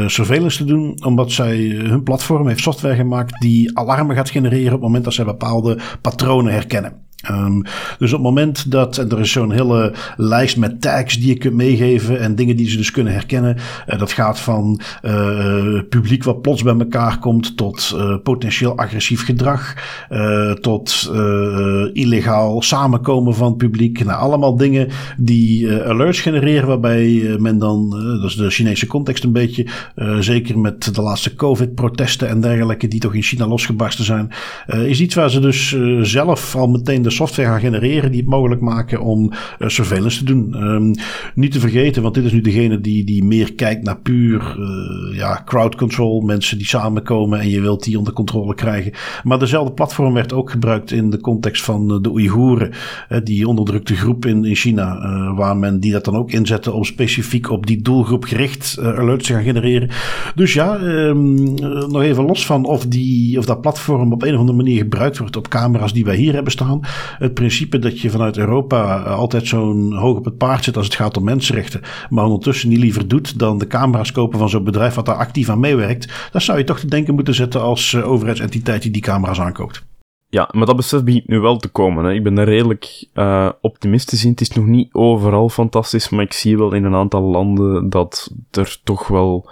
surveillance te doen, omdat zij eh, hun platform heeft software gemaakt die alarmen gaat genereren op het moment dat zij bepaalde patronen herkennen. Um, dus op het moment dat, en er is zo'n hele lijst met tags die je kunt meegeven en dingen die ze dus kunnen herkennen. Uh, dat gaat van uh, publiek wat plots bij elkaar komt tot uh, potentieel agressief gedrag, tot illegaal samenkomen van het publiek. Nou, allemaal dingen die alerts genereren waarbij men dan, dat is de Chinese context een beetje, zeker met de laatste COVID-protesten en dergelijke die toch in China losgebarsten zijn, is iets waar ze dus zelf al meteen software gaan genereren die het mogelijk maken om uh, surveillance te doen. Um, niet te vergeten, want dit is nu degene die, die meer kijkt naar puur uh, ja, crowd control. Mensen die samenkomen en je wilt die onder controle krijgen. Maar dezelfde platform werd ook gebruikt in de context van de Oeigoeren. die onderdrukte groep in, in China. waar men die dat dan ook inzette om specifiek op die doelgroep gericht alerts te gaan genereren. Dus ja, um, nog even los van of, die, of dat platform op een of andere manier gebruikt wordt op camera's die wij hier hebben staan. Het principe dat je vanuit Europa eh, altijd zo'n hoog op het paard zit als het gaat om mensenrechten, maar ondertussen niet liever doet dan de camera's kopen van zo'n bedrijf wat daar actief aan meewerkt, dat zou je toch te denken moeten zetten als uh, overheidsentiteit die die camera's aankoopt. Ja, maar dat besef begint nu wel te komen. Hè. Ik ben er redelijk uh, optimistisch in. Het is nog niet overal fantastisch, maar ik zie wel in een aantal landen dat er toch wel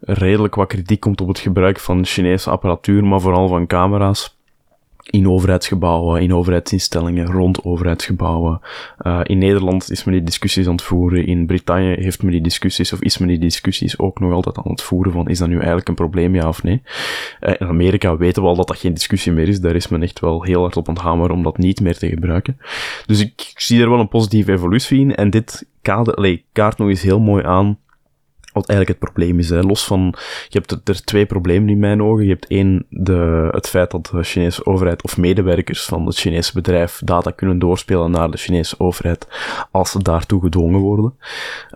redelijk wat kritiek komt op het gebruik van Chinese apparatuur, maar vooral van camera's in overheidsgebouwen, in overheidsinstellingen, rond overheidsgebouwen. Uh, in Nederland is men die discussies aan het voeren. In Brittannië heeft men die discussies, of is men die discussies ook nog altijd aan het voeren van, is dat nu eigenlijk een probleem, ja of nee? Uh, in Amerika weten we al dat dat geen discussie meer is. Daar is men echt wel heel hard op aan het hameren om dat niet meer te gebruiken. Dus ik zie er wel een positieve evolutie in. En dit kader, allee, kaart nog eens heel mooi aan wat eigenlijk het probleem is. Los van, je hebt er twee problemen in mijn ogen. Je hebt één, de, het feit dat de Chinese overheid of medewerkers van het Chinese bedrijf data kunnen doorspelen naar de Chinese overheid als ze daartoe gedwongen worden.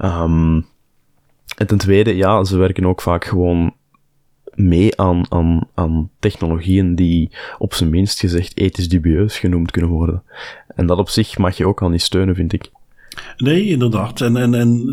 Um, en ten tweede, ja, ze werken ook vaak gewoon mee aan, aan, aan technologieën die op zijn minst gezegd ethisch dubieus genoemd kunnen worden. En dat op zich mag je ook al niet steunen, vind ik. Nee, inderdaad. En, en, en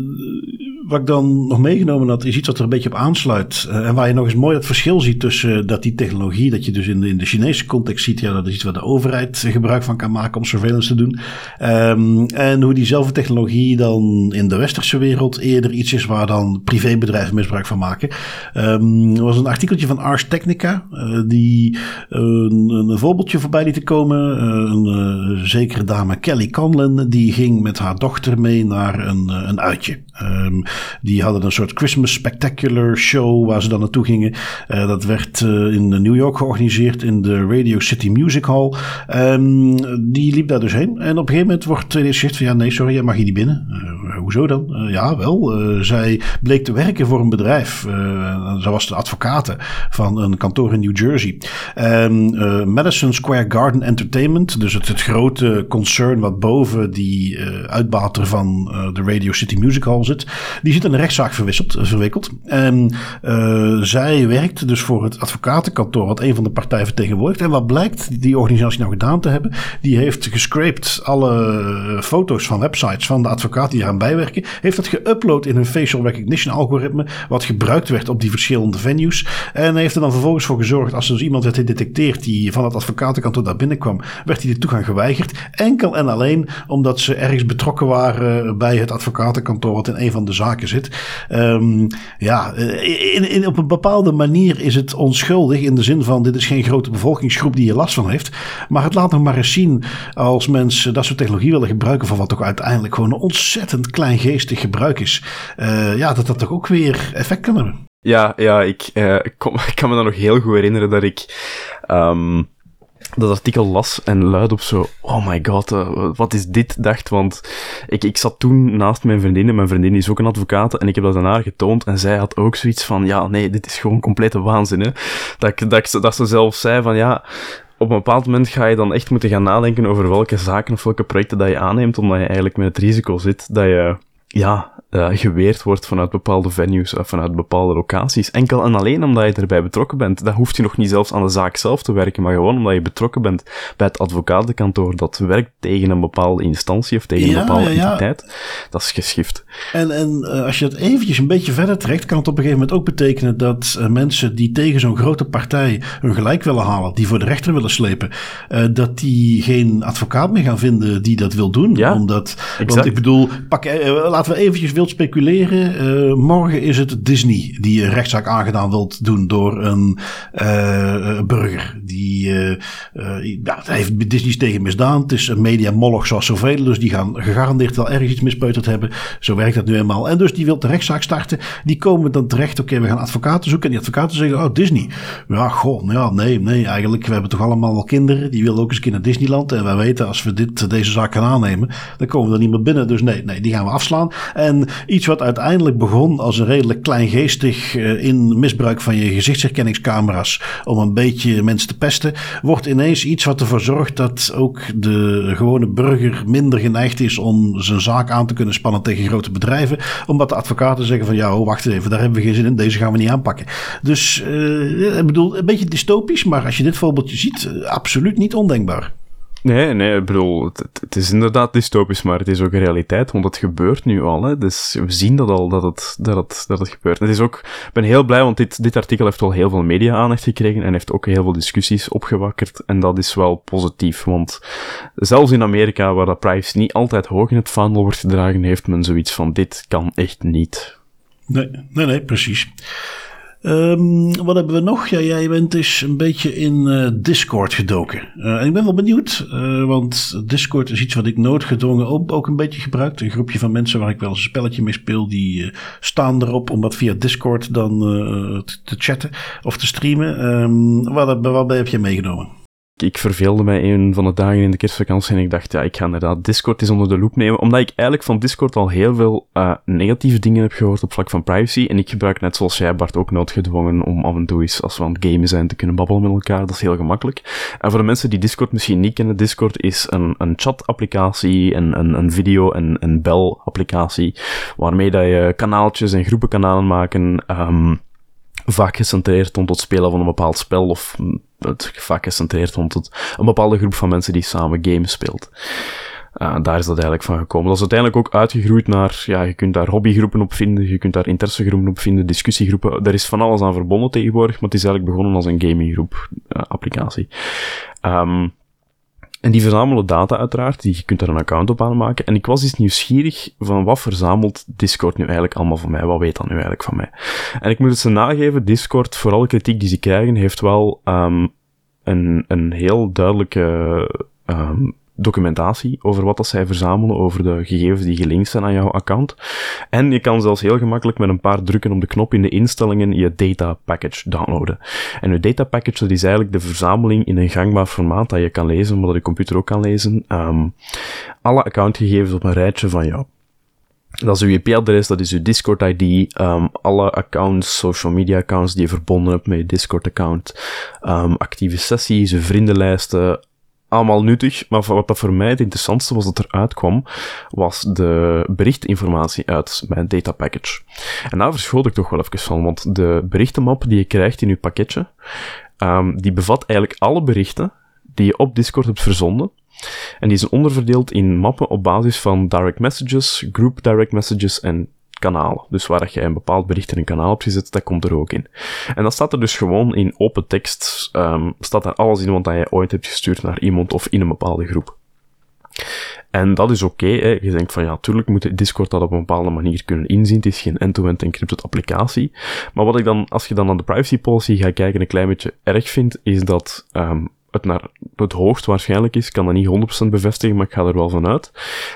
wat ik dan nog meegenomen had, is iets wat er een beetje op aansluit. Uh, en waar je nog eens mooi het verschil ziet tussen uh, dat die technologie, dat je dus in de, in de Chinese context ziet, ja, dat is iets waar de overheid gebruik van kan maken om surveillance te doen. Um, en hoe diezelfde technologie dan in de westerse wereld eerder iets is waar dan privébedrijven misbruik van maken. Um, er was een artikeltje van Ars Technica, uh, die een, een, voorbeeldje voorbij liet komen. een zekere dame Kelly Conlon, die ging met haar dochter mee naar een, een uitje. Um, die hadden een soort Christmas Spectacular show waar ze dan naartoe gingen. Uh, dat werd uh, in New York georganiseerd in de Radio City Music Hall. Um, die liep daar dus heen. En op een gegeven moment wordt tweede gezegd van ja, nee, sorry, jij mag hier niet binnen. Uh, hoezo dan? ja, wel. zij bleek te werken voor een bedrijf. zij was de advocate van een kantoor in New Jersey. Um, Madison Square Garden Entertainment, dus het, het grote concern wat boven die uitbater van de Radio City Music Hall zit. Die zit in een rechtszaak verwisseld, verwikkeld. En uh, zij werkt dus voor het advocatenkantoor, wat een van de partijen vertegenwoordigt. En wat blijkt die organisatie nou gedaan te hebben? Die heeft gescraped alle foto's van websites van de advocaten die eraan bijwerken. Heeft dat geüpload in een facial recognition algoritme, wat gebruikt werd op die verschillende venues. En heeft er dan vervolgens voor gezorgd, als er dus iemand werd gedetecteerd die van het advocatenkantoor daar binnenkwam, werd hij de toegang geweigerd. Enkel en alleen omdat ze ergens betrokken waren bij het advocatenkantoor, wat in een van de zaken zit. Um, ja, in, in, op een bepaalde manier is het onschuldig in de zin van dit is geen grote bevolkingsgroep die er last van heeft. Maar het laat nog maar eens zien als mensen dat soort technologie willen gebruiken voor wat toch uiteindelijk gewoon een ontzettend kleingeestig gebruik is. Uh, ja, dat dat toch ook weer effect kan hebben. Ja, ja ik, uh, ik, kan me dan nog heel goed herinneren dat ik... Um dat artikel las en luid op zo, oh my god, uh, wat is dit, dacht, want ik, ik zat toen naast mijn vriendin en mijn vriendin is ook een advocaat en ik heb dat aan haar getoond en zij had ook zoiets van, ja, nee, dit is gewoon complete waanzin, hè. Dat, dat, ik, dat ze zelf zei van, ja, op een bepaald moment ga je dan echt moeten gaan nadenken over welke zaken of welke projecten dat je aanneemt, omdat je eigenlijk met het risico zit dat je, ja, uh, geweerd wordt vanuit bepaalde venues of vanuit bepaalde locaties. Enkel en alleen omdat je erbij betrokken bent. Dat hoeft je nog niet zelfs aan de zaak zelf te werken, maar gewoon omdat je betrokken bent bij het advocatenkantoor dat werkt tegen een bepaalde instantie of tegen een bepaalde ja, entiteit. Dat is geschift. En, en uh, als je het eventjes een beetje verder trekt, kan het op een gegeven moment ook betekenen dat uh, mensen die tegen zo'n grote partij hun gelijk willen halen, die voor de rechter willen slepen, dat die geen advocaat meer gaan vinden die dat wil doen. Ja, Omdat, want ik bedoel, pak, laten we eventjes wilt speculeren, uh, morgen is het Disney die een rechtszaak aangedaan wilt doen door een uh, burger. Die ja, heeft Disney tegen misdaan. Het is een media moloch zoals zoveel, dus die gaan gegarandeerd wel ergens iets mispeuterd hebben. Zo werkt dat nu eenmaal. En dus die wil de rechtszaak starten. Die komen dan terecht, oké, we gaan advocaten zoeken. En die advocaten zeggen, oh Disney. Ja, goh, ja, nee, nee, eigenlijk, we hebben toch allemaal wel kinderen. Die willen ook eens een keer naar Disneyland. En wij weten, als we dit, deze zaak gaan aannemen, dan komen we er niet meer binnen. Dus nee, nee, die gaan we afslaan. En iets wat uiteindelijk begon als een redelijk kleingeestig uh, in misbruik van je gezichtsherkenningscamera's om een beetje mensen te pesten, wordt ineens iets wat ervoor zorgt dat ook de gewone burger minder geneigd is om zijn zaak aan te kunnen spannen tegen grote bedrijven. Omdat de advocaten zeggen van ja, wacht even, daar hebben we geen zin in, deze gaan we niet aanpakken. Dus uh, ik bedoel, een beetje dystopisch, maar als je dit voorbeeldje ziet, uh, absoluut niet ondenkbaar. Nee, nee, ik bedoel, het, is inderdaad dystopisch, maar het is ook realiteit, want het gebeurt nu al. Hè. Dus we zien dat al, dat het, dat het, dat het gebeurt. Het is ook, ik ben heel blij, want dit, dit artikel heeft wel heel veel media-aandacht gekregen en heeft ook heel veel discussies opgewakkerd. En dat is wel positief, want zelfs in Amerika, waar dat privacy niet altijd hoog in het vaandel wordt gedragen, heeft men zoiets van, dit kan echt niet. Nee, nee, nee, precies. Um, wat hebben we nog? Ja, jij bent dus een beetje in uh, Discord gedoken. Uh, en ik ben wel benieuwd, uh, want Discord is iets wat ik noodgedwongen ook, ook een beetje gebruik. Een groepje van mensen waar ik wel eens een spelletje mee speel, die staan erop om wat via Discord dan te, te, chatten of te streamen. Wat, wat heb je meegenomen? Ik verveelde mij een van de dagen in de kerstvakantie en ik dacht, ja, ik ga inderdaad Discord eens onder de loep nemen, omdat ik eigenlijk van Discord al heel veel uh, negatieve dingen heb gehoord op vlak van privacy. En ik gebruik net zoals jij, Bart, ook noodgedwongen om af en toe eens, als we aan het gamen zijn, te kunnen babbelen met elkaar. Dat is heel gemakkelijk. En voor de mensen die Discord misschien niet kennen, Discord is een, een chat-applicatie, een, een, een video- en een bel-applicatie, waarmee dat je kanaaltjes en groepenkanalen maken, um, vaak gecentreerd rond het spelen van een bepaald spel of het gecentreerd rond het, een bepaalde groep van mensen die samen games speelt. Uh, daar is dat eigenlijk van gekomen. Dat is uiteindelijk ook uitgegroeid naar, ja, je kunt daar hobbygroepen op vinden, je kunt daar interessegroepen op vinden, discussiegroepen. Er is van alles aan verbonden tegenwoordig, maar het is eigenlijk begonnen als een gaminggroep uh, applicatie. Um, en die verzamelen data uiteraard, je kunt daar een account op aanmaken. En ik was eens nieuwsgierig van wat verzamelt Discord nu eigenlijk allemaal van mij? Wat weet dat nu eigenlijk van mij? En ik moet het ze nageven, Discord, voor alle kritiek die ze krijgen, heeft wel um, een, een heel duidelijke um, documentatie over wat dat zij verzamelen, over de gegevens die gelinkt zijn aan jouw account. En je kan zelfs heel gemakkelijk met een paar drukken op de knop in de instellingen je data package downloaden. En je data package dat is eigenlijk de verzameling in een gangbaar formaat dat je kan lezen, maar dat de computer ook kan lezen. Um, alle accountgegevens op een rijtje van jou. Dat is uw IP-adres, dat is uw Discord-ID, um, alle accounts, social media accounts die je verbonden hebt met je Discord-account, um, actieve sessies, uw vriendenlijsten, allemaal nuttig, maar wat dat voor mij het interessantste was dat eruit kwam, was de berichtinformatie uit mijn data package. En daar verschoot ik toch wel even van, want de berichtenmap die je krijgt in je pakketje, um, die bevat eigenlijk alle berichten die je op Discord hebt verzonden. En die zijn onderverdeeld in mappen op basis van direct messages, group direct messages en kanalen. Dus waar je een bepaald bericht in een kanaal hebt gezet, dat komt er ook in. En dan staat er dus gewoon in open tekst, um, staat daar alles in wat je ooit hebt gestuurd naar iemand of in een bepaalde groep. En dat is oké. Okay, je denkt van ja, tuurlijk moet Discord dat op een bepaalde manier kunnen inzien. Het is geen end-to-end encrypted applicatie. Maar wat ik dan, als je dan naar de privacy policy gaat kijken, een klein beetje erg vind, is dat um, het naar het hoogst waarschijnlijk is, kan dat niet 100% bevestigen, maar ik ga er wel van uit,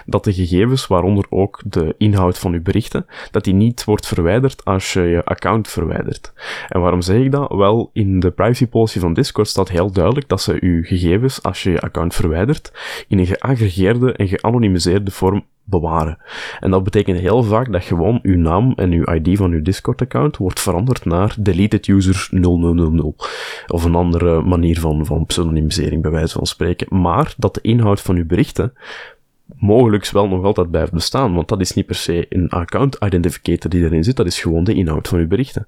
dat de gegevens, waaronder ook de inhoud van uw berichten, dat die niet wordt verwijderd als je je account verwijdert. En waarom zeg ik dat? Wel, in de privacy policy van Discord staat heel duidelijk dat ze uw gegevens, als je je account verwijdert, in een geaggregeerde en geanonimiseerde vorm bewaren. En dat betekent heel vaak dat gewoon uw naam en uw ID van uw Discord-account wordt veranderd naar deleted user 0000. Of een andere manier van, van pseudonymisering, bij wijze van spreken. Maar dat de inhoud van uw berichten mogelijk wel nog altijd blijft bestaan, want dat is niet per se een account identificator die erin zit, dat is gewoon de inhoud van uw berichten.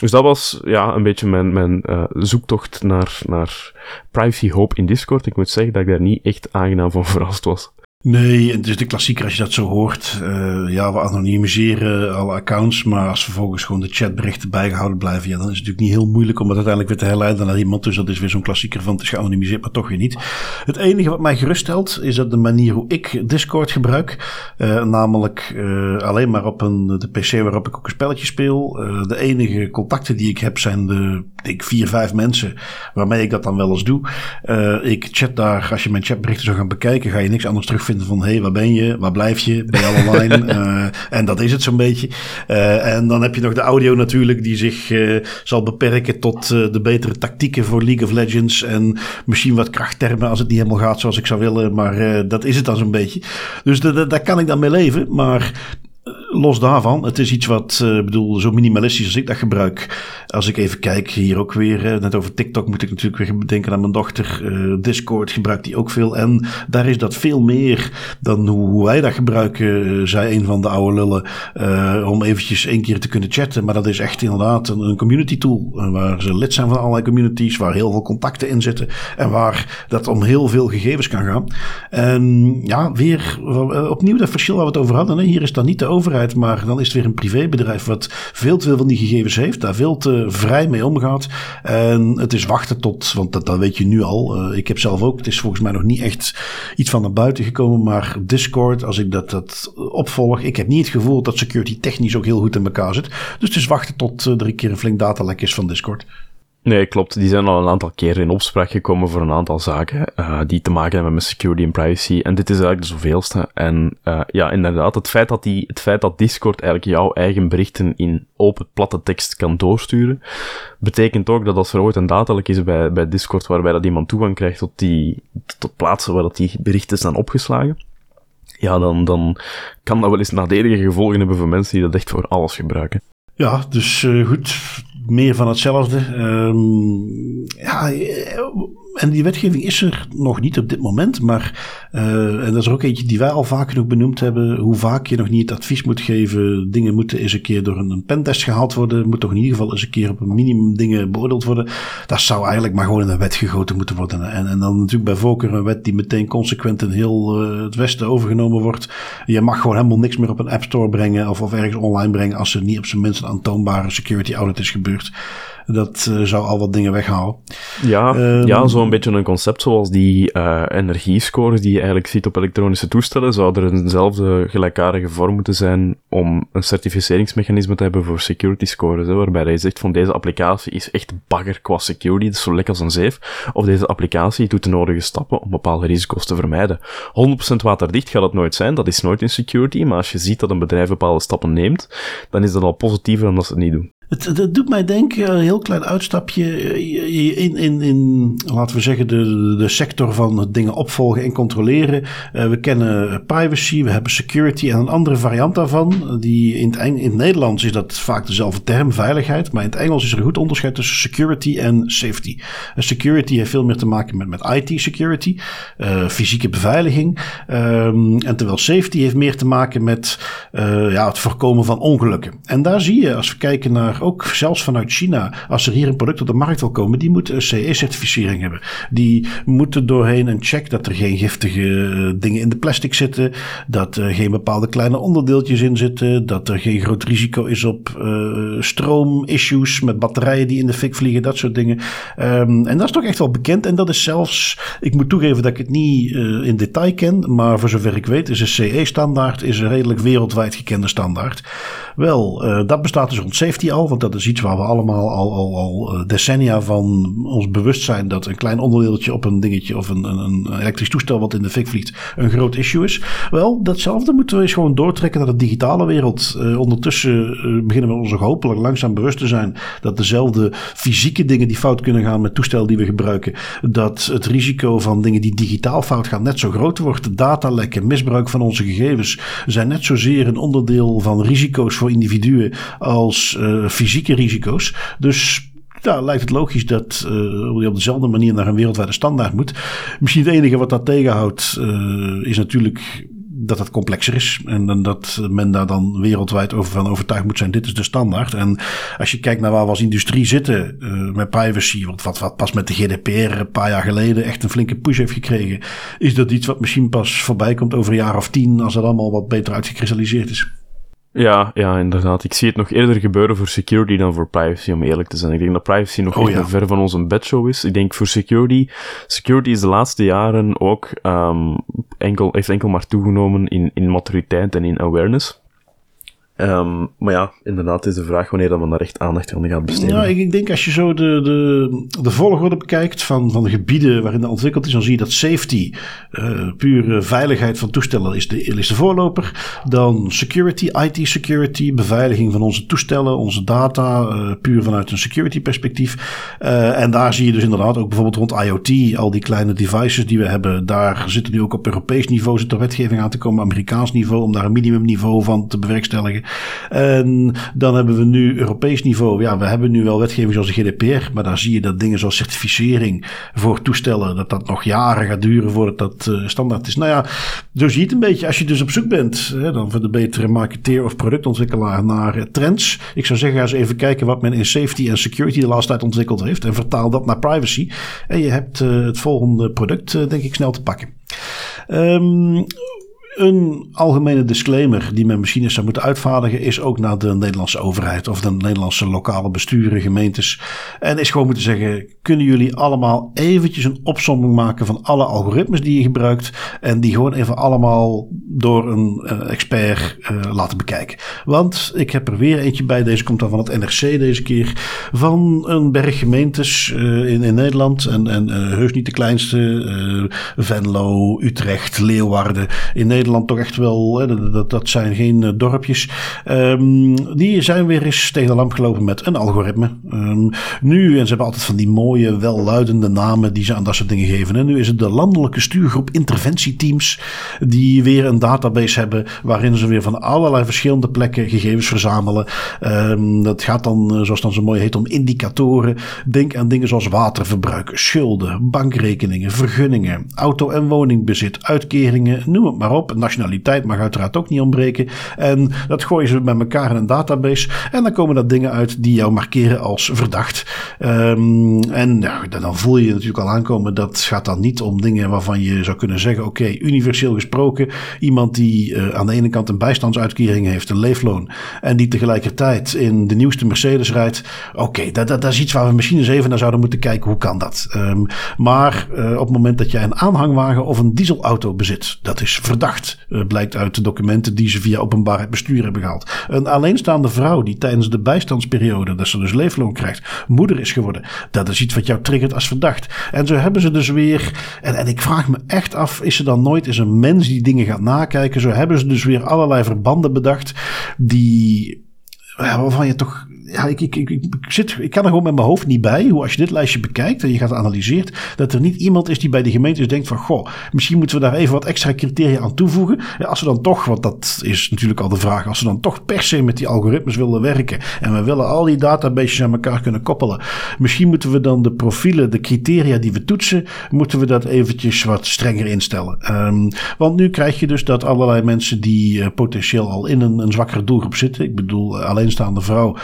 Dus dat was ja, een beetje mijn, mijn uh, zoektocht naar, naar privacy hope in Discord. Ik moet zeggen dat ik daar niet echt aangenaam van verrast was. Nee, het is de klassieker als je dat zo hoort. Uh, ja, we anonimiseren alle accounts, maar als vervolgens gewoon de chatberichten bijgehouden blijven, ja, dan is het natuurlijk niet heel moeilijk om het uiteindelijk weer te herleiden naar iemand. Dus dat is weer zo'n klassieker van het is geanonimiseerd, maar toch weer niet. Het enige wat mij geruststelt is dat de manier hoe ik Discord gebruik, uh, namelijk uh, alleen maar op een, de PC waarop ik ook een spelletje speel. de enige contacten die ik heb zijn de ik, vier, vijf mensen waarmee ik dat dan wel eens doe. ik chat daar, als je mijn chatberichten zou gaan bekijken, ga je niks anders terug vinden van hé, hey, waar ben je? Waar blijf je? Ben je al online? uh, en dat is het zo'n beetje. Uh, en dan heb je nog de audio natuurlijk, die zich uh, zal beperken tot de betere tactieken voor League of Legends. En misschien wat krachttermen als het niet helemaal gaat zoals ik zou willen. Maar dat is het dan zo'n beetje. Dus daar kan ik dan mee leven. Maar los daarvan, het is iets wat, uh, bedoel, zo minimalistisch als ik dat gebruik. Als ik even kijk, hier ook weer, net over TikTok moet ik natuurlijk weer denken aan mijn dochter. Uh, Discord gebruikt die ook veel. En daar is dat veel meer dan hoe, wij dat gebruiken, zei een van de oude lullen. om eventjes één keer te kunnen chatten. Maar dat is echt inderdaad een, community tool. waar ze lid zijn van allerlei communities, waar heel veel contacten in zitten. En waar dat om heel veel gegevens kan gaan. En ja, weer opnieuw dat verschil waar we het over hadden. Hè. Hier is dat niet de overheid maar dan is het weer een privébedrijf wat veel te veel van die gegevens heeft, daar veel te vrij mee omgaat. En het is wachten tot, want dat, dat weet je nu al. Uh, ik heb zelf ook, het is volgens mij nog niet echt iets van naar buiten gekomen, maar Discord, als ik dat, dat opvolg, ik heb niet het gevoel dat security technisch ook heel goed in elkaar zit. Dus het is wachten tot uh, er een keer een flink datalek is van Discord. Nee, klopt. Die zijn al een aantal keren in opspraak gekomen voor een aantal zaken uh, die te maken hebben met security en privacy. En dit is eigenlijk de zoveelste. En uh, ja, inderdaad, het feit, dat die, het feit dat Discord eigenlijk jouw eigen berichten in open platte tekst kan doorsturen, betekent ook dat als er ooit een datalek is bij, bij Discord waarbij dat iemand toegang krijgt tot die tot plaatsen waar dat die berichten staan opgeslagen, ja, dan, dan kan dat wel eens nadelige gevolgen hebben voor mensen die dat echt voor alles gebruiken. Ja, dus uh, goed meer van hetzelfde. Um, ja, en die wetgeving is er nog niet op dit moment. Maar, uh, en dat is er ook eentje die wij al vaak genoeg benoemd hebben. Hoe vaak je nog niet het advies moet geven. Dingen moeten eens een keer door een, pentest gehaald worden. Moet toch in ieder geval eens een keer op een minimum dingen beoordeeld worden. Dat zou eigenlijk maar gewoon in een wet gegoten moeten worden. En, en dan natuurlijk bij voorkeur een wet die meteen consequent in heel uh, het Westen overgenomen wordt. Je mag gewoon helemaal niks meer op een App Store brengen. Of, of ergens online brengen. Als er niet op zijn minst een aantoonbare security audit is gebeurd. Dat uh, zou al wat dingen weghalen. Ja, um, ja zo'n beetje een concept zoals die uh, energiescores die je eigenlijk ziet op elektronische toestellen. Zou er eenzelfde gelijkaardige vorm moeten zijn om een certificeringsmechanisme te hebben voor security scores. Hè, waarbij je zegt van deze applicatie is echt bagger qua security, dat is zo lekker als een zeef. Of deze applicatie doet de nodige stappen om bepaalde risico's te vermijden. 100% waterdicht gaat het nooit zijn, dat is nooit in security. Maar als je ziet dat een bedrijf bepaalde stappen neemt, dan is dat al positiever dan dat ze het niet doen. Het, doet mij denken, een heel klein uitstapje eh, in, in, in laten we zeggen, de, de sector van dingen opvolgen en controleren. Uh, we kennen privacy, we hebben security en een andere variant daarvan. Die in het, in het Nederlands is dat vaak dezelfde term, veiligheid. Maar in het Engels is er een goed onderscheid tussen security en safety. Uh, security heeft veel meer te maken met, met IT security, uh, fysieke beveiliging. Um, en terwijl safety heeft meer te maken met ja, het voorkomen van ongelukken. En daar zie je, als we kijken naar ook zelfs vanuit China, als er hier een product op de markt wil komen, die moet een CE-certificering hebben. Die moeten doorheen een check dat er geen giftige eh, dingen in de plastic zitten, dat er geen bepaalde kleine onderdeeltjes in zitten, dat er geen groot risico is op uh, stroomissues met batterijen die in de fik vliegen, dat soort dingen. Um, en dat is toch echt wel bekend. En dat is zelfs, ik moet toegeven dat ik het niet in detail ken, maar voor zover ik weet is een CE-standaard is een redelijk wereldwijd gekende standaard. Wel, uh, dat bestaat dus rond safety al, want dat is iets waar we allemaal al, al, al eh, decennia van ons bewust zijn dat een klein onderdeeltje op een dingetje of een, een, een elektrisch toestel wat in de fik vliegt een groot issue is. Wel, datzelfde moeten we eens gewoon doortrekken naar de digitale wereld. Uh, ondertussen beginnen we ons ook hopelijk langzaam bewust te zijn dat dezelfde fysieke dingen die fout kunnen gaan met toestellen die we gebruiken, dat het risico van dingen die digitaal fout gaan net zo groot wordt. Datalekken, misbruik van onze gegevens zijn net zozeer een onderdeel van risico's voor individuen als uh, fysieke risico's. Dus ja, lijkt het logisch dat uh, je op dezelfde manier naar een wereldwijde standaard moet. Misschien het enige wat dat tegenhoudt uh, is natuurlijk dat het complexer is. En, dat men daar dan wereldwijd over van overtuigd moet zijn. Dit is de standaard. En als je kijkt naar waar we als industrie zitten met privacy. Wat, wat, wat pas met de GDPR een paar jaar geleden echt een flinke push heeft gekregen. Is dat iets wat misschien pas voorbij komt over een jaar of tien. Als dat allemaal wat beter uitgekristalliseerd is. Ja, ja, inderdaad. Ik zie het nog eerder gebeuren voor security dan voor privacy, om eerlijk te zijn. Ik denk dat privacy nog oh, ver van ons een bedshow is. Ik denk voor security, security is de laatste jaren ook um, enkel, heeft enkel maar toegenomen in, in maturiteit en in awareness. Um, maar ja, inderdaad is de vraag wanneer dat men daar echt aandacht aan gaat besteden. Ja, ik, ik, denk als je zo de, de, de volgorde bekijkt van, van de gebieden waarin dat ontwikkeld is, dan zie je dat safety, uh, pure veiligheid van toestellen, is de, is de voorloper. Dan security, IT security, beveiliging van onze toestellen, onze data, uh, puur vanuit een security perspectief. En daar zie je dus inderdaad ook bijvoorbeeld rond IoT, al die kleine devices die we hebben, daar zitten nu ook op Europees niveau, zit wetgeving aan te komen, Amerikaans niveau, om daar een minimumniveau van te bewerkstelligen. En dan hebben we nu Europees niveau. Ja, we hebben nu wel wetgeving zoals de GDPR. Maar daar zie je dat dingen zoals certificering voor toestellen. dat dat nog jaren gaat duren voordat dat uh, standaard is. Nou ja, zie je het een beetje. Als je dus op zoek bent. Hè, dan voor de betere marketeer of productontwikkelaar naar uh, trends. Ik zou zeggen, ga eens even kijken wat men in safety en security de laatste tijd ontwikkeld heeft. En vertaal dat naar privacy. En je hebt uh, het volgende product, denk ik, snel te pakken. Um, een algemene disclaimer die men misschien eens zou moeten uitvaardigen, is ook naar de Nederlandse overheid of de Nederlandse lokale besturen, gemeentes. En is gewoon moeten zeggen: kunnen jullie allemaal eventjes een opsomming maken van alle algoritmes die je gebruikt en die gewoon even allemaal door een uh, expert uh, laten bekijken. Want ik heb er weer eentje bij, deze komt dan van het NRC deze keer, van een berg gemeentes uh, in, in Nederland en, en heus niet de kleinste, Venlo, Utrecht, Leeuwarden in Nederland. Nederland toch echt wel, hè, dat, dat zijn geen uh, dorpjes. Um, die zijn weer eens tegen de lamp gelopen met een algoritme. Um, nu, en ze hebben altijd van die mooie, welluidende namen die ze aan dat soort dingen geven. En nu is het de landelijke stuurgroep interventieteams die weer een database hebben waarin ze weer van allerlei verschillende plekken gegevens verzamelen. Um, dat gaat dan, eh, zoals dan zo mooi heet, om indicatoren. Denk aan dingen zoals waterverbruik, schulden, bankrekeningen, vergunningen, auto- en woningbezit, uitkeringen, noem het maar op nationaliteit mag uiteraard ook niet ontbreken. En dat gooien ze met elkaar in een database. En dan komen er dingen uit die jou markeren als verdacht. Um, en dan voel je natuurlijk al aankomen. Dat gaat dan niet om dingen waarvan je zou kunnen zeggen: oké, universeel gesproken. Iemand die uh, aan de ene kant een bijstandsuitkering heeft, een leefloon. En die tegelijkertijd in de nieuwste Mercedes rijdt. Oké, dat, dat, dat, is iets waar we misschien eens even naar zouden moeten kijken. Hoe kan dat? Um, maar uh, op het moment dat jij een aanhangwagen of een dieselauto bezit, dat is verdacht. Uh, blijkt uit de documenten die ze via openbaarheid bestuur hebben gehaald. Een alleenstaande vrouw die tijdens de bijstandsperiode, dat ze dus leefloon krijgt, moeder is geworden. Dat is iets wat jou triggert als verdacht. En zo hebben ze dus weer, en, en ik vraag me echt af, is er dan nooit eens een mens die dingen gaat nakijken? Zo hebben ze dus weer allerlei verbanden bedacht die waarvan je toch ja, ik, ik, ik, ik, zit, ik kan er gewoon met mijn hoofd niet bij hoe als je dit lijstje bekijkt en je gaat analyseren, dat er niet iemand is die bij de gemeentes denkt van, goh, misschien moeten we daar even wat extra criteria aan toevoegen. Als we dan toch, want dat is natuurlijk al de vraag, als we dan toch per se met die algoritmes willen werken en we willen al die databases aan elkaar kunnen koppelen, misschien moeten we dan de profielen, de criteria die we toetsen, moeten we dat eventjes wat strenger instellen. Um, want nu krijg je dus dat allerlei mensen die uh, potentieel al in een, een zwakkere doelgroep zitten, ik bedoel alleenstaande vrouw,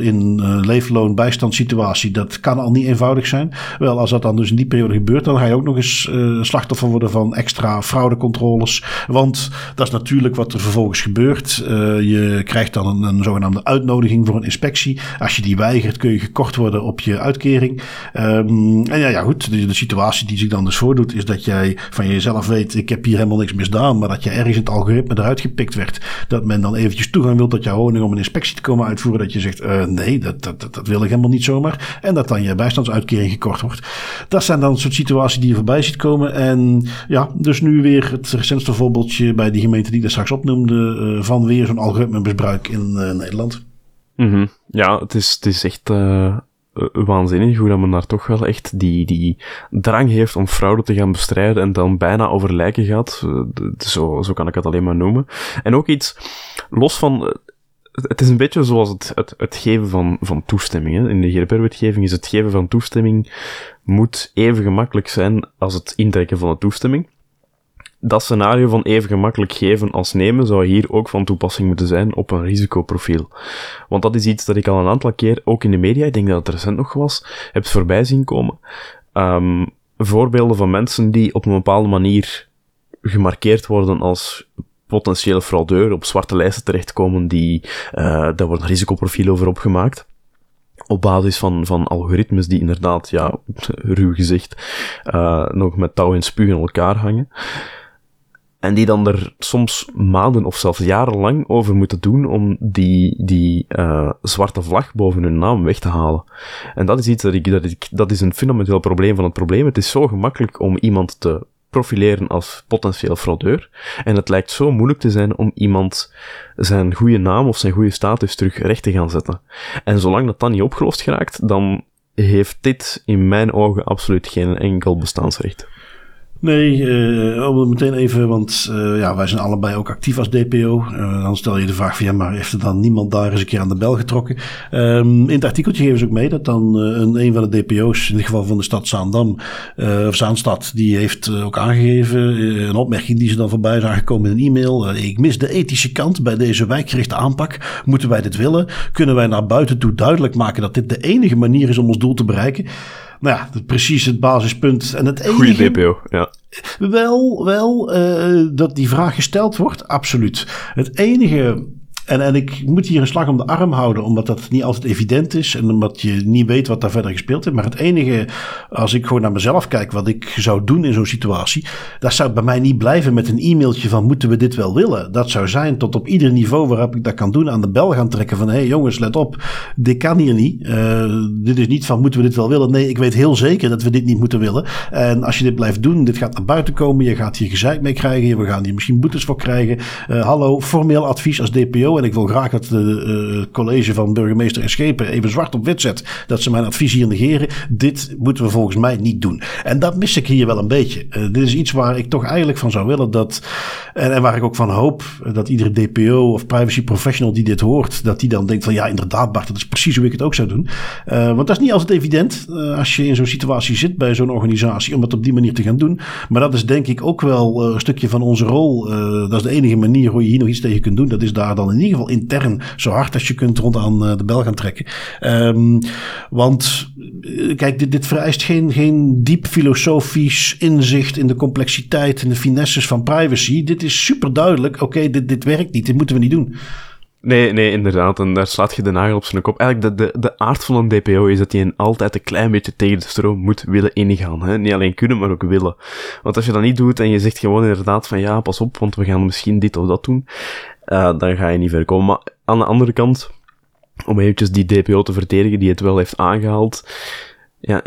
in uh, leefloon bijstandssituatie, dat kan al niet eenvoudig zijn. Wel, als dat dan dus in die periode gebeurt, dan ga je ook nog eens uh, slachtoffer worden van extra fraudecontroles. Want dat is natuurlijk wat er vervolgens gebeurt. je krijgt dan een, een, zogenaamde uitnodiging voor een inspectie. Als je die weigert, kun je gekort worden op je uitkering. Um, en ja, ja goed, de, de, situatie die zich dan dus voordoet, is dat jij van jezelf weet, ik heb hier helemaal niks misdaan, maar dat je ergens in het algoritme eruit gepikt werd. Dat men dan eventjes toegang wil tot jouw woning om een inspectie te komen uitvoeren dat je zegt, uh, nee, dat, dat, dat, wil ik helemaal niet zomaar. En dat dan je bijstandsuitkering gekort wordt. Dat zijn dan soort situaties die je voorbij ziet komen. En ja, dus nu weer het recentste voorbeeldje bij die gemeente die daar straks opnoemde, uh, van weer zo'n algoritmebesbruik in uh, Nederland. -hmm. Ja, het is, het is echt waanzinnig hoe dat men daar toch wel echt die, die drang heeft om fraude te gaan bestrijden en dan bijna over lijken gaat. Zo, zo kan ik het alleen maar noemen. En ook iets, los van het is een beetje zoals het, het, geven van, van toestemming. In de GDPR-wetgeving is het geven van toestemming moet even gemakkelijk zijn als het intrekken van een toestemming. dat scenario van even gemakkelijk geven als nemen zou hier ook van toepassing moeten zijn op een risicoprofiel. Want dat is iets dat ik al een aantal keer, ook in de media, ik denk dat het recent nog was, heb voorbij zien komen. Um, voorbeelden van mensen die op een bepaalde manier gemarkeerd worden als potentiële fraudeur, op zwarte lijsten terechtkomen, die, uh, daar wordt een risicoprofiel over opgemaakt op basis van, van algoritmes die inderdaad, ja, ruw gezegd, uh, nog met touw en spuug in elkaar hangen. En die dan er soms maanden of zelfs jarenlang over moeten doen om die, die uh, zwarte vlag boven hun naam weg te halen. En dat is iets dat ik, dat ik, dat is een fundamenteel probleem van het probleem. Het is zo gemakkelijk om iemand te profileren als potentieel fraudeur. En het lijkt zo moeilijk te zijn om iemand zijn goede naam of zijn goede status terug recht te gaan zetten. En zolang dat dan niet opgelost geraakt, dan heeft dit in mijn ogen absoluut geen enkel bestaansrecht. Nee, uh, meteen even, want uh, ja, wij zijn allebei ook actief als DPO. Uh, dan stel je de vraag van ja, maar heeft er dan niemand daar eens een keer aan de bel getrokken? Um, in het artikeltje geven ze ook mee dat dan een, een van de DPO's, in ieder geval van de stad Zaandam, of Zaanstad, die heeft ook aangegeven, een opmerking die ze dan voorbij is aangekomen in een e-mail. ik mis de ethische kant bij deze wijkgerichte aanpak. Moeten wij dit willen? Kunnen wij naar buiten toe duidelijk maken dat dit de enige manier is om ons doel te bereiken? Nou ja, precies het basispunt. En het enige, Goeie ja. Wel, wel uh, dat die vraag gesteld wordt, absoluut. Het enige en, en ik moet hier een slag om de arm houden, omdat dat niet altijd evident is en omdat je niet weet wat daar verder gespeeld is. Maar het enige, als ik gewoon naar mezelf kijk, wat ik zou doen in zo'n situatie, dat zou bij mij niet blijven met een e-mailtje van moeten we dit wel willen. Dat zou zijn tot op ieder niveau waarop ik dat kan doen aan de bel gaan trekken van hé hey jongens, let op, dit kan hier niet. Uh, dit is niet van moeten we dit wel willen. Nee, ik weet heel zeker dat we dit niet moeten willen. En als je dit blijft doen, dit gaat naar buiten komen, je gaat hier gezeik mee krijgen, we gaan hier misschien boetes voor krijgen. Uh, hallo, formeel advies als DPO en ik wil graag dat de uh, college van burgemeester en schepen even zwart op wit zet. Dat ze mijn advies hier negeren. Dit moeten we volgens mij niet doen. En dat mis ik hier wel een beetje. Uh, dit is iets waar ik toch eigenlijk van zou willen dat. En, waar ik ook van hoop dat iedere DPO of privacy professional die dit hoort, dat die dan denkt van ja, inderdaad, Bart, dat is precies hoe ik het ook zou doen. Want dat is niet altijd evident als je in zo'n situatie zit bij zo'n organisatie om het op die manier te gaan doen. Maar dat is denk ik ook wel een stukje van onze rol. dat is de enige manier hoe je hier nog iets tegen kunt doen. Dat is daar dan in ieder geval intern zo hard als je kunt rond aan eh, de bel gaan trekken. Um, want eh, kijk, dit, dit vereist geen, geen diep filosofisch inzicht in de complexiteit en de finesses van privacy. Dit is super duidelijk. Oké, dit, dit werkt niet. Dit moeten we niet doen. Nee, nee, inderdaad. En daar slaat je de nagel op zijn kop. Eigenlijk, de, de, de aard van een DPO is dat hij altijd een klein beetje tegen de stroom moet willen ingaan. Hè? Niet alleen kunnen, maar ook willen. Want als je dat niet doet en je zegt gewoon inderdaad van ja, pas op, want we gaan misschien dit of dat doen, uh, dan ga je niet ver komen. Maar aan de andere kant, om eventjes die DPO te verdedigen die het wel heeft aangehaald, ja,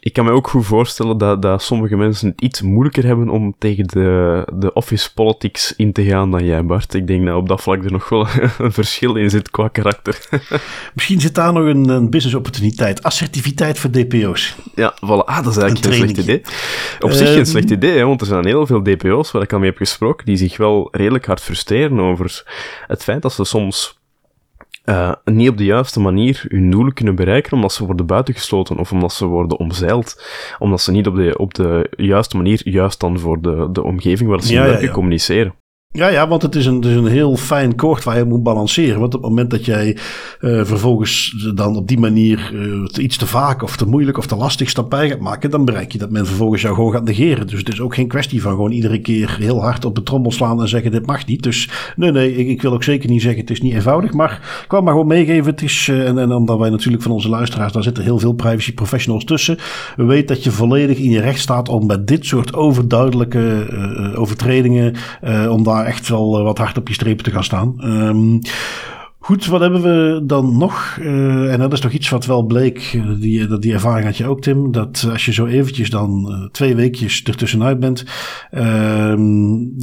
ik, kan me ook goed voorstellen dat, dat sommige mensen het iets moeilijker hebben om tegen de, de office politics in te gaan dan jij, Bart. Ik denk dat op dat vlak er nog wel een verschil in zit qua karakter. Misschien zit daar nog een, een business opportuniteit. Assertiviteit voor DPO's. Ja, voilà. Ah, dat is eigenlijk een, slecht idee. Op zich geen ehm, slecht idee, hè, want er zijn heel veel DPO's waar ik al mee heb gesproken die zich wel redelijk hard frustreren over het feit dat ze soms uh, niet op de juiste manier hun doelen kunnen bereiken, omdat ze worden buitengesloten of omdat ze worden omzeild, omdat ze niet op de, op de juiste manier juist dan voor de, de omgeving waar ze ja, ja, ja. communiceren. Ja, ja, want het is, een, het is een heel fijn koord waar je moet balanceren. Want op het moment dat jij uh, vervolgens dan op die manier uh, iets te vaak of te moeilijk of te lastig stap bij gaat maken, dan bereik je dat men vervolgens jou gewoon gaat negeren. Dus het is ook geen kwestie van gewoon iedere keer heel hard op de trommel slaan en zeggen dit mag niet. Dus nee, nee, ik, ik wil ook zeker niet zeggen het is niet eenvoudig. Maar ik wou maar gewoon meegeven, het is, uh, en, en omdat wij natuurlijk van onze luisteraars, daar zitten heel veel privacy professionals tussen. We weten dat je volledig in je recht staat om bij dit soort overduidelijke overtredingen, om daar echt wel eh, wat hard op je strepen te gaan staan. Um, Goed, wat hebben we dan nog? Uh, en dat is toch iets wat wel bleek, uh, die, die ervaring had je ook Tim, dat als je zo eventjes dan twee weekjes ertussenuit bent, ehm,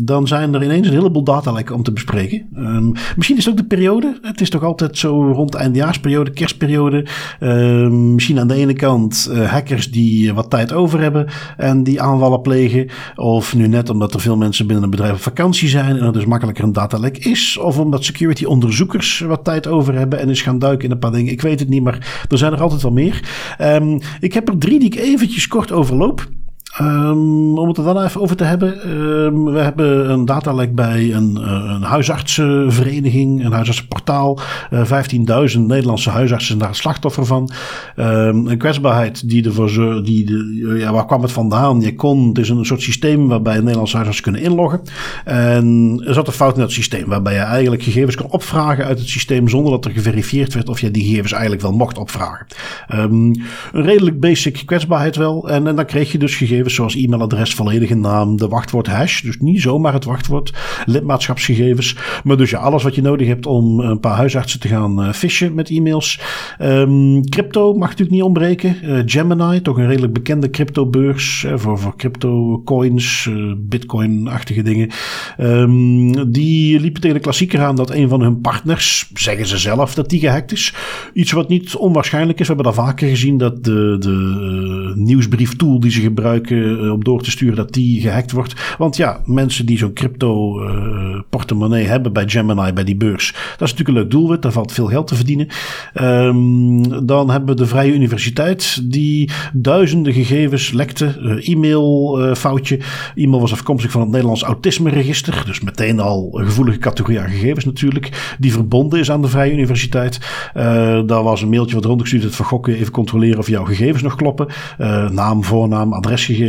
dan zijn er ineens een heleboel datalekken om te bespreken. Um, misschien is het ook de periode, het is toch altijd zo rond de eindejaarsperiode, kerstperiode. Ehm, misschien aan de ene kant hackers die wat tijd over hebben en die aanvallen plegen. Of nu net omdat er veel mensen binnen een bedrijf op vakantie zijn en er dus makkelijker een datalek is. Of omdat security onderzoekers tijd over hebben en eens gaan duiken in een paar dingen. Ik weet het niet, maar er zijn er altijd wel meer. Um, ik heb er drie die ik eventjes kort overloop. Um, om het er dan even over te hebben. Um, we hebben een datalek bij een, uh, een huisartsenvereniging, een huisartsenportaal. Uh, 15.000 Nederlandse huisartsen zijn daar slachtoffer van. Um, een kwetsbaarheid die ervoor die ja, waar kwam het vandaan? Je kon, het is een soort systeem waarbij Nederlandse huisartsen kunnen inloggen. En er zat een fout in dat systeem, waarbij je eigenlijk gegevens kon opvragen uit het systeem zonder dat er geverifieerd werd of je die gegevens eigenlijk wel mocht opvragen. een redelijk basic kwetsbaarheid wel. En, en dan kreeg je dus gegevens zoals e-mailadres, volledige naam, de wachtwoord hash. Dus niet zomaar het wachtwoord, lidmaatschapsgegevens. Maar dus ja, alles wat je nodig hebt om een paar huisartsen te gaan uh, fishen met e-mails. Um, crypto mag natuurlijk niet ontbreken. Uh, Gemini, toch een redelijk bekende cryptobeurs uh, voor, voor crypto coins, bitcoin-achtige dingen. Um, die liepen tegen de klassieker aan dat een van hun partners, zeggen ze zelf, dat die gehackt is. Iets wat niet onwaarschijnlijk is. We hebben dat vaker gezien dat de, de nieuwsbrieftool die ze gebruiken uh, door te sturen dat die gehackt wordt. Want ja, mensen die zo'n crypto uh, portemonnee hebben bij Gemini, bij die beurs, dat is natuurlijk een leuk doelwit. Daar valt veel geld te verdienen. Um, dan hebben we de Vrije Universiteit, die duizenden gegevens lekte. Uh, e-mail foutje. E-mail was afkomstig van het Nederlands Autisme Register. Dus meteen al een gevoelige categorie aan gegevens natuurlijk. Die verbonden is aan de Vrije Universiteit. daar was een mailtje wat rondgestuurd het van gokken even controleren of jouw gegevens nog kloppen. naam, voornaam, adresgegevens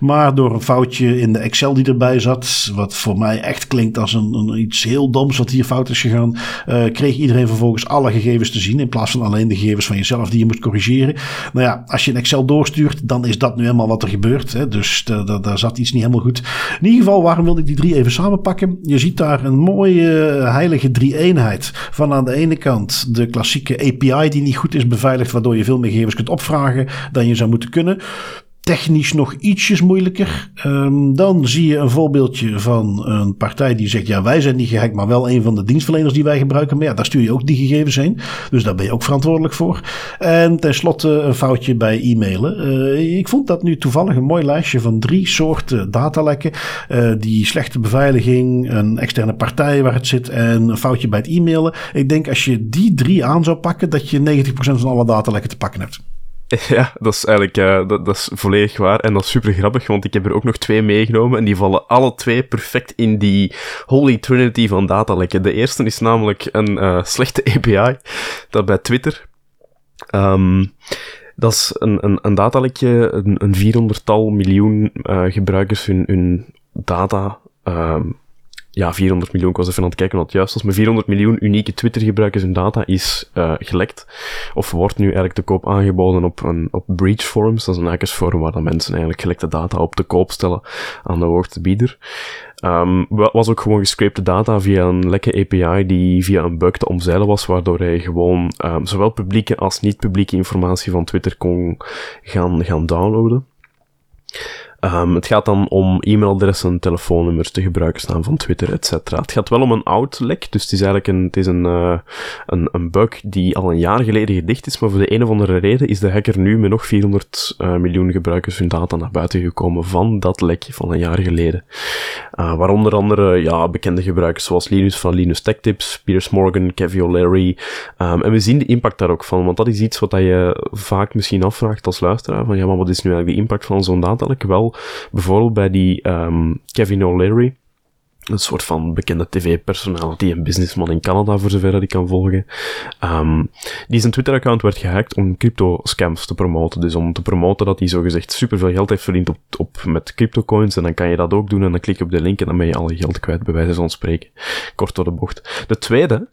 maar door een foutje in de Excel die erbij zat, wat voor mij echt klinkt als een, iets heel doms wat hier fout is gegaan, uh, kreeg iedereen vervolgens alle gegevens te zien in plaats van alleen de gegevens van jezelf die je moet corrigeren. Nou ja, als je een Excel doorstuurt, dan is dat nu helemaal wat er gebeurt. Hè? Dus daar zat iets niet helemaal goed. In ieder geval, waarom wilde ik die drie even samenpakken? Je ziet daar een mooie uh, heilige drie-eenheid. Van aan de ene kant de klassieke API die niet goed is beveiligd, waardoor je veel meer gegevens kunt opvragen dan je zou moeten kunnen technisch nog ietsjes moeilijker. Um, dan zie je een voorbeeldje van een partij die zegt: Ja, wij zijn niet gehackt, maar wel een van de dienstverleners die wij gebruiken. Maar ja, daar stuur je ook die gegevens heen. Dus daar ben je ook verantwoordelijk voor. En tenslotte een foutje bij e-mailen. Uh, ik vond dat nu toevallig een mooi lijstje van drie soorten datalekken: uh, die slechte beveiliging, een externe partij waar het zit en een foutje bij het e-mailen. Ik denk als je die drie aan zou pakken, dat je 90% van alle datalekken te pakken hebt. Ja, dat is eigenlijk uh, dat, is volledig waar. En dat is super grappig, want ik heb er ook nog twee meegenomen. En die vallen alle twee perfect in die holy trinity van datalekken. De eerste is namelijk een uh, slechte API. Dat bij Twitter. Um, dat is een, een, een datalekje, een, een 400-tal miljoen uh, gebruikers hun, hun data um, ja, 400 miljoen, ik was even aan het kijken wat het juist was, maar 400 miljoen unieke Twitter-gebruikers en data is uh, gelekt. Of wordt nu eigenlijk te koop aangeboden op, een, op breach forums. Dat is een hackersforum waar dan mensen eigenlijk gelekte data op te koop stellen aan de hoogste bieder. Um, was ook gewoon gescrapte data via een lekke API die via een bug te omzeilen was, waardoor hij gewoon um, zowel publieke als niet-publieke informatie van Twitter kon gaan, gaan downloaden. Um, het gaat dan om e-mailadressen, telefoonnummers, de gebruikersnaam van Twitter, etc. Het gaat wel om een oud lek, dus het is eigenlijk een, het is een, uh, een, een bug die al een jaar geleden gedicht is, maar voor de een of andere reden is de hacker nu met nog 400 uh, miljoen gebruikers hun data naar buiten gekomen van dat lek van een jaar geleden. Uh, waaronder andere ja, bekende gebruikers zoals Linus van Linus Tech Tips, Piers Morgan, Kevin O'Leary. Um, en we zien de impact daar ook van, want dat is iets wat je vaak misschien afvraagt als luisteraar, van ja, maar wat is nu eigenlijk de impact van zo'n datalek? Wel, bijvoorbeeld bij die um, Kevin O'Leary, een soort van bekende tv-personality en businessman in Canada, voor zover dat ik kan volgen. Um, die zijn Twitter-account werd gehackt om crypto-scams te promoten. Dus om te promoten dat hij zogezegd superveel geld heeft verdiend op, op, met crypto-coins. En dan kan je dat ook doen en dan klik je op de link en dan ben je al je geld kwijt, bij wijze van spreken. Kort door de bocht. De tweede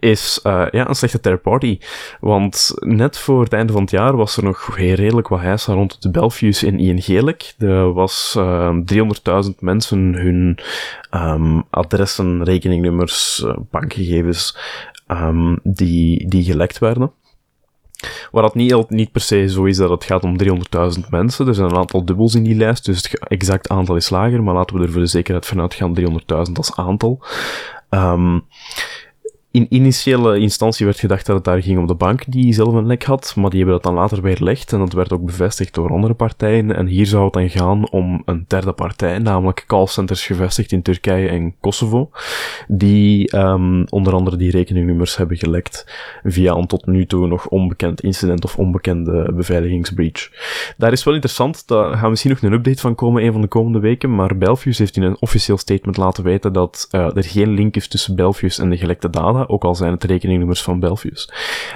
is uh, ja, een slechte third party. Want net voor het einde van het jaar was er nog redelijk wat heisa rond de Belfius in ING-lek. Er was uh, ehm, 300.000 mensen hun um, adressen, rekeningnummers, uh, bankgegevens, um, die, die gelekt werden. Waar dat niet, niet per se zo is dat het gaat om 300.000 mensen. Er zijn een aantal dubbels in die lijst, dus het exact aantal is lager. Maar laten we er voor de zekerheid vanuit gaan 300.000 als aantal. Um, in initiële instantie werd gedacht dat het daar ging om de bank die zelf een lek had, maar die hebben dat dan later weerlegd en dat werd ook bevestigd door andere partijen. En hier zou het dan gaan om een derde partij, namelijk callcenters gevestigd in Turkije en Kosovo, die um, onder andere die rekeningnummers hebben gelekt via een tot nu toe nog onbekend incident of onbekende beveiligingsbreach. Daar is wel interessant, daar gaan we misschien nog een update van komen een van de komende weken, maar Belfius heeft in een officieel statement laten weten dat uh, er geen link is tussen Belfius en de gelekte data, ook al zijn het rekeningnummers van Belfius.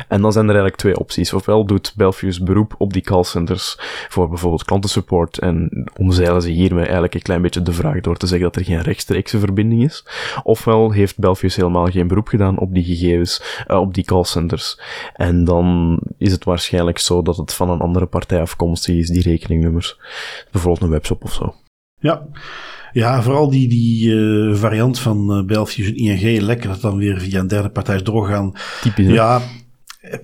En dan zijn er eigenlijk twee opties. Ofwel doet Belfius beroep op die callcenters voor bijvoorbeeld klantensupport en omzeilen ze hiermee eigenlijk een klein beetje de vraag door te zeggen dat er geen rechtstreekse verbinding is. Ofwel heeft Belfius helemaal geen beroep gedaan op die gegevens, uh, op die callcenters. En dan is het waarschijnlijk zo dat het van een andere partij afkomstig is, die rekeningnummers. Bijvoorbeeld een webshop of zo. Ja. Ja, vooral die, die uh, variant van uh, Belfius en ING, lekker dat dan weer via een derde partij doorgaan. Typisch, ja,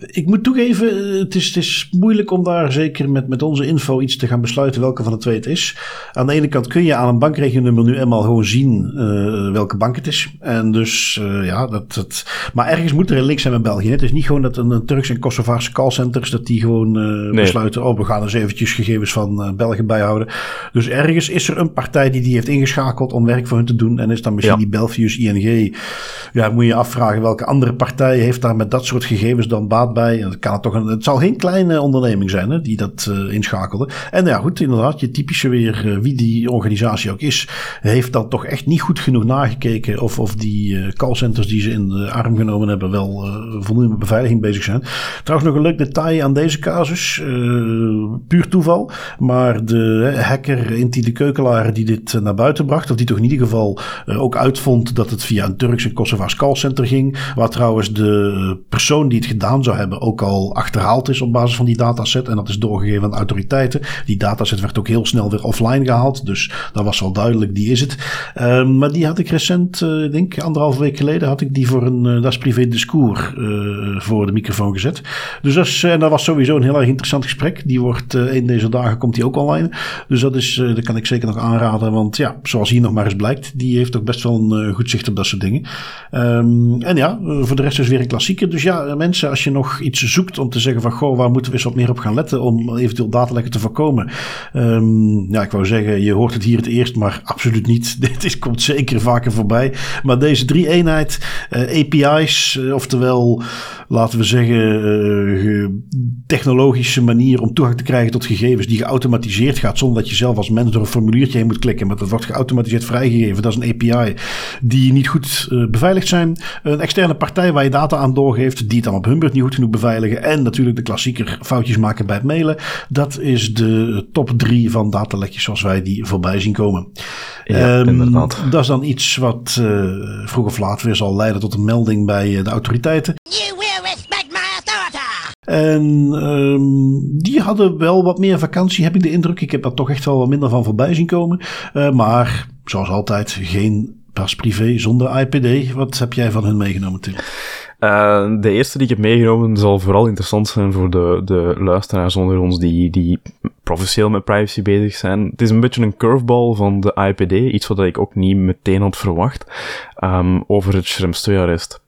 ik moet toegeven, het is, het is moeilijk om daar zeker met, met onze info iets te gaan besluiten welke van de twee het is. Aan de ene kant kun je aan een bankrekeningnummer nu eenmaal gewoon zien uh, welke bank het is. En dus uh, ja, dat, dat. Maar ergens moet er een link zijn met België. Het is niet gewoon dat een, een Turks en Kosovaarse callcenters dat die gewoon uh, nee. besluiten: oh, we gaan eens eventjes gegevens van België bijhouden. Dus ergens is er een partij die die heeft ingeschakeld om werk voor hun te doen. En is dan misschien ja. die Belfius ING. Ja, moet je afvragen welke andere partij heeft daar met dat soort gegevens dan baat bij. En kan het, toch een, het zal geen kleine onderneming zijn hè, die dat uh, inschakelde. En ja, goed, inderdaad, je typische weer, uh, wie die organisatie ook is, heeft dan toch echt niet goed genoeg nagekeken of, of die uh, callcenters die ze in de arm genomen hebben wel voldoende met beveiliging bezig zijn. Trouwens, nog een leuk detail aan deze casus. puur toeval. Maar de hacker Inti de Keukelaar die dit naar buiten bracht, of die toch in ieder geval ook uitvond dat het via een Turks en Kosovaars callcenter ging. Waar trouwens de persoon die het gedaan zou hebben ook al achterhaald is op basis van die dataset. En dat is doorgegeven aan autoriteiten. Die dataset werd ook heel snel weer offline gehaald. Dus dat was wel duidelijk, die is het. Um, maar die had ik recent, uh, ik denk anderhalve week geleden, had ik die voor een uh, Das Privé Discours uh, voor de microfoon gezet. Dus dat, is, en was sowieso een heel erg interessant gesprek. Die wordt in deze dagen komt die ook online. Dus dat is, dat kan ik zeker nog aanraden. Want ja, zoals hier nog maar eens blijkt, die heeft ook best wel een goed zicht op dat soort dingen. Um, en ja, voor de rest is weer een klassieker. Dus ja, mensen, als je nog iets zoekt om te zeggen van goh, waar moeten we eens wat meer op gaan letten om eventueel datalekken te voorkomen. Um, ja, ik wou zeggen, je hoort het hier het eerst, maar absoluut niet. Dit komt zeker vaker voorbij. Maar deze drie eenheid, uh, API's, uh, oftewel laten we zeggen, uh, technologische manier om toegang te krijgen tot gegevens die geautomatiseerd gaat, zonder dat je zelf als mens door een formuliertje heen moet klikken, maar dat wordt geautomatiseerd vrijgegeven. Dat is een API die niet goed beveiligd zijn. Een externe partij waar je data aan doorgeeft, die het dan op hun beurt niet goed genoeg beveiligen. En natuurlijk de klassieker foutjes maken bij het mailen. Dat is de top drie van datalekjes zoals wij die voorbij zien komen. Ja, um, inderdaad. Dat is dan iets wat uh, vroeg of laat weer zal leiden tot een melding bij de autoriteiten. You will respect my authority! En um, die hadden wel wat meer vakantie, heb ik de indruk. Ik heb daar toch echt wel wat minder van voorbij zien komen. Uh, maar zoals altijd, geen pas privé zonder IPD. Wat heb jij van hun meegenomen, Tim? Uh, de eerste die ik heb meegenomen zal vooral interessant zijn voor de, de luisteraars onder ons die, die professioneel met privacy bezig zijn. Het is een beetje een curveball van de IPD, iets wat ik ook niet meteen had verwacht, um, over het Schrems 2-arrest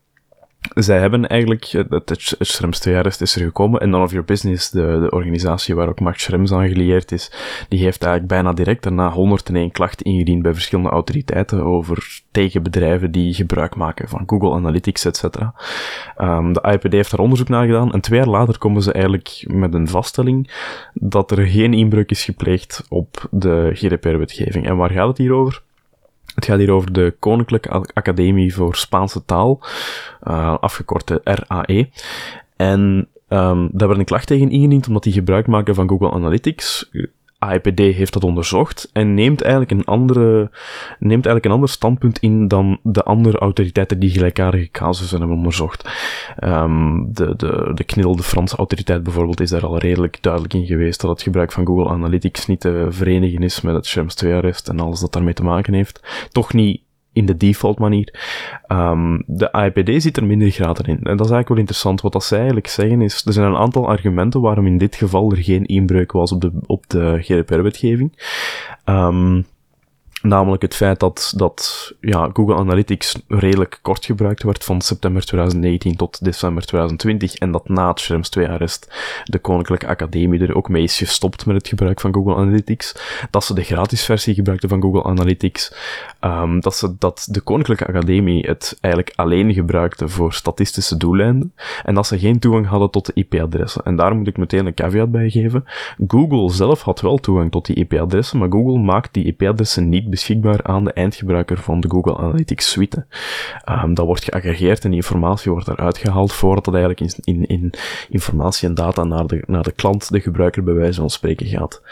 zij hebben eigenlijk, het, het, het Schrems 2 arrest is er gekomen en None of Your Business, de, de organisatie waar ook Max Schrems aan gelieerd is, die heeft eigenlijk bijna direct daarna 101 klachten ingediend bij verschillende autoriteiten over tegen bedrijven die gebruik maken van Google Analytics, etc. Um, de IPD heeft daar onderzoek naar gedaan en twee jaar later komen ze eigenlijk met een vaststelling dat er geen inbreuk is gepleegd op de GDPR-wetgeving. En waar gaat het hier over? Het gaat hier over de Koninklijke Academie voor Spaanse Taal, uh, afgekort RAE. En um, daar werd een klacht tegen ingediend omdat die gebruik maken van Google Analytics. AIPD heeft dat onderzocht en neemt eigenlijk een andere, neemt eigenlijk een ander standpunt in dan de andere autoriteiten die gelijkaardige casussen hebben onderzocht. Um, de, de, de KNIL, de Franse autoriteit bijvoorbeeld, is daar al redelijk duidelijk in geweest dat het gebruik van Google Analytics niet te verenigen is met het Schrems 2-arrest en alles dat daarmee te maken heeft. Toch niet in de default manier. Um, de AIPD zit er minder graden in. En dat is eigenlijk wel interessant. Wat dat zij eigenlijk zeggen is, er zijn een aantal argumenten waarom in dit geval er geen inbreuk was op de, op de GDPR-wetgeving. Um, Namelijk het feit dat, dat ja, Google Analytics redelijk kort gebruikt wordt van september 2019 tot december 2020 en dat na het Schrems 2-arrest de Koninklijke Academie er ook mee is gestopt met het gebruik van Google Analytics. Dat ze de gratis versie gebruikten van Google Analytics. Um, dat, ze, dat de Koninklijke Academie het eigenlijk alleen gebruikte voor statistische doeleinden en dat ze geen toegang hadden tot de IP-adressen. En daar moet ik meteen een caveat bij geven. Google zelf had wel toegang tot die IP-adressen, maar Google maakt die IP-adressen niet beschikbaar aan de eindgebruiker van de Google Analytics suite. Um, dat wordt geaggregeerd en informatie wordt eruit gehaald voordat het eigenlijk in, in, in informatie en data naar de, naar de klant, de gebruiker bij wijze van spreken gaat.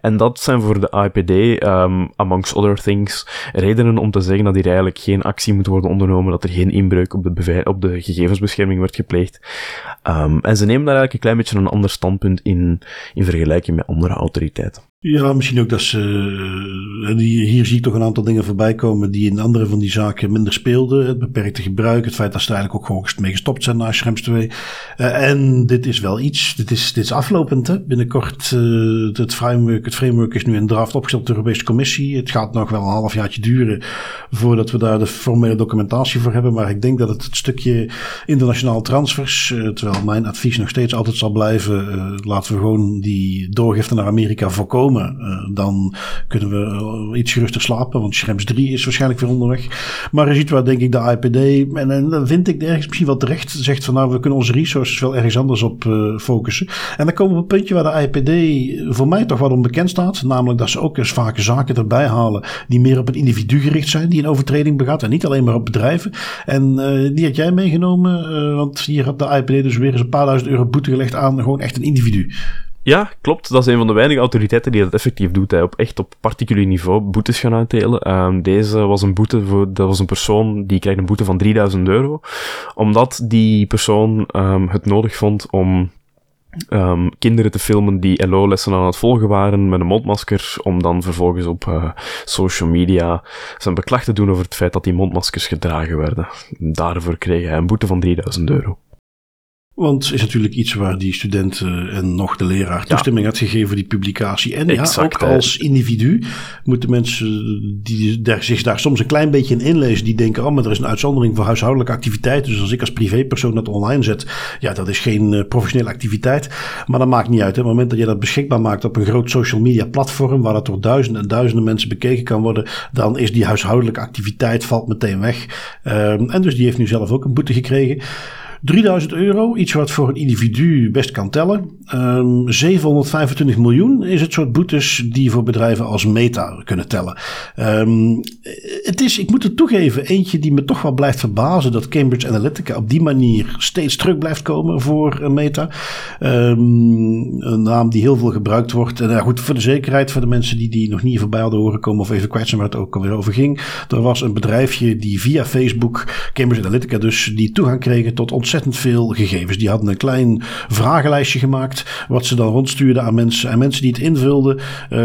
En dat zijn voor de IPD, ehm, amongst other things, redenen om te zeggen dat hier eigenlijk geen actie moet worden ondernomen, dat er geen inbreuk op de, op de gegevensbescherming wordt gepleegd. Um, en ze nemen daar eigenlijk een klein beetje een ander standpunt in, in vergelijking met andere autoriteiten. Ja, misschien ook dat ze. Eh, hier zie ik toch een aantal dingen voorbij komen die in andere van die zaken minder speelden. Het beperkte gebruik, het feit dat ze er eigenlijk ook gewoon mee gestopt zijn na Schrems 2. Uh, en dit is wel iets, dit is, dit is aflopend. Hè? Binnenkort, uh, het, framework, het framework is nu in draft opgesteld door de Europese Commissie. Het gaat nog wel een halfjaartje duren voordat we daar de formele documentatie voor hebben. Maar ik denk dat het, het stukje internationaal transfers, terwijl mijn advies nog steeds altijd zal blijven, laten we gewoon die doorgifte naar Amerika voorkomen uh, dan kunnen we uh, iets geruster slapen. Want Schrems 3 is waarschijnlijk weer onderweg. Maar je ziet waar denk ik de IPD, en, dan vind ik ergens misschien wel terecht, zegt van nou we kunnen onze resources wel ergens anders op uh, focussen. En dan komen we op een puntje waar de IPD voor mij toch wat onbekend staat. Namelijk dat ze ook eens vaak zaken erbij halen die meer op het individu gericht zijn. Die een overtreding begaat en niet alleen maar op bedrijven. En die had jij meegenomen, want hier had de IPD dus weer eens een paar duizend euro boete gelegd aan gewoon echt een individu. Ja, klopt. Dat is een van de weinige autoriteiten die dat effectief doet. Hij op echt op particulier niveau boetes gaan uitdelen. Um, deze was een boete voor, dat was een persoon die krijgt een boete van 3000 euro. Omdat die persoon um, het nodig vond om um, kinderen te filmen die LO-lessen aan het volgen waren met een mondmasker, om dan vervolgens op uh, social media zijn beklag te doen over het feit dat die mondmaskers gedragen werden. Daarvoor kreeg hij een boete van 3000 euro. Want het is natuurlijk iets waar die studenten en nog de leraar toestemming had gegeven voor die publicatie. En ja, ook als individu moeten mensen die daar, zich daar soms een klein beetje in inlezen, die denken, oh, maar er is een uitzondering voor huishoudelijke activiteiten. Dus als ik als privépersoon dat online zet, ja, dat is geen uh, professionele activiteit. Maar dat maakt niet uit. Hè. Op het moment dat je dat beschikbaar maakt op een groot social media platform, waar dat door duizenden en duizenden mensen bekeken kan worden, dan is die huishoudelijke activiteit valt meteen weg. Um, en dus die heeft nu zelf ook een boete gekregen. 3000 euro, iets wat voor een individu best kan tellen. Um, ehm, 725 miljoen is het soort boetes die voor bedrijven als Meta kunnen tellen. Um, het is, ik moet het toegeven, eentje die me toch wel blijft verbazen dat Cambridge Analytica op die manier steeds terug blijft komen voor Meta. Um, een naam die heel veel gebruikt wordt. En goed, voor de zekerheid, voor de mensen die die nog niet voorbij hadden horen komen of even kwijt zijn waar het ook alweer over ging. Er was een bedrijfje die via Facebook, Cambridge Analytica dus, die toegang kregen tot ons ontzettend veel gegevens. Die hadden een klein vragenlijstje gemaakt, wat ze dan rondstuurden aan mensen. En mensen die het invulden, uh,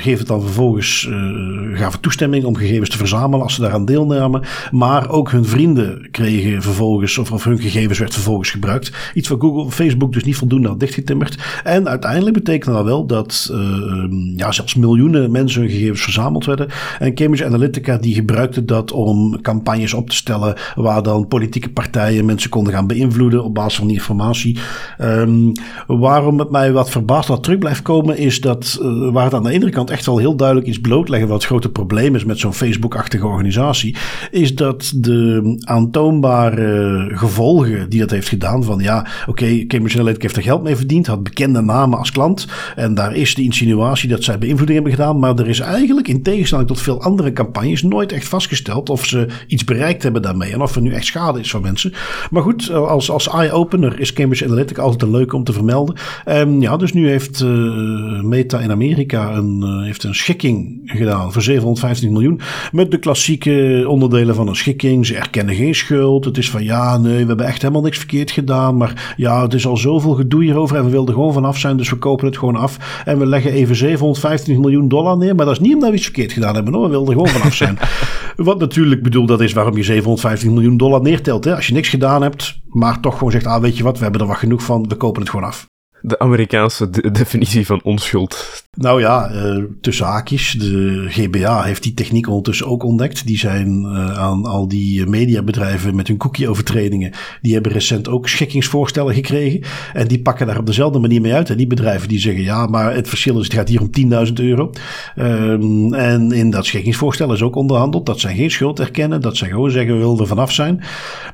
geven het dan vervolgens, uh, gaven toestemming om gegevens te verzamelen als ze daaraan deelnamen. Maar ook hun vrienden kregen vervolgens, of, of hun gegevens werd vervolgens gebruikt. Iets wat Google, Facebook dus niet voldoende had dichtgetimmerd. En uiteindelijk betekende dat wel dat uh, ja, zelfs miljoenen mensen hun gegevens verzameld werden. En Cambridge Analytica die gebruikte dat om campagnes op te stellen waar dan politieke partijen mensen konden gaan beïnvloeden op basis van die informatie. Um, waarom het mij wat verbaasd dat terug blijft komen, is dat uh, waar het aan de ene kant echt wel heel duidelijk iets blootleggen wat het grote probleem is met zo'n Facebook-achtige organisatie, is dat de aantoonbare gevolgen die dat heeft gedaan van ja, oké, okay, Cambridge Analytica heeft er geld mee verdiend, had bekende namen als klant en daar is de insinuatie dat zij beïnvloeding hebben gedaan, maar er is eigenlijk in tegenstelling tot veel andere campagnes nooit echt vastgesteld of ze iets bereikt hebben daarmee en of er nu echt schade is voor mensen. Maar goed, als, als eye-opener is Cambridge Analytica altijd een leuke om te vermelden. Um, ja, dus nu heeft uh, Meta in Amerika een, uh, heeft een schikking gedaan voor 750 miljoen. Met de klassieke onderdelen van een schikking. Ze erkennen geen schuld. Het is van ja, nee, we hebben echt helemaal niks verkeerd gedaan. Maar ja, het is al zoveel gedoe hierover en we wilden gewoon vanaf zijn. Dus we kopen het gewoon af. En we leggen even 750 miljoen dollar neer. Maar dat is niet omdat we iets verkeerd gedaan hebben. Hoor. We wilden gewoon vanaf zijn. Wat natuurlijk bedoel, dat is waarom je 750 miljoen dollar neertelt. Hè? Als je niks gedaan hebt, maar toch gewoon zegt, ah weet je wat, we hebben er wat genoeg van, we kopen het gewoon af. De Amerikaanse definitie van onschuld. Nou ja, uh, tussen haakjes. De GBA heeft die techniek ondertussen ook ontdekt. Die zijn uh, aan al die mediabedrijven met hun cookie-overtredingen. Die hebben recent ook schikkingsvoorstellen gekregen. En die pakken daar op dezelfde manier mee uit. En die bedrijven die zeggen ja, maar het verschil is, het gaat hier om 10.000 euro. Um, en in dat schikkingsvoorstel is ook onderhandeld dat zij geen schuld erkennen. Dat zij gewoon zeggen we willen er vanaf zijn.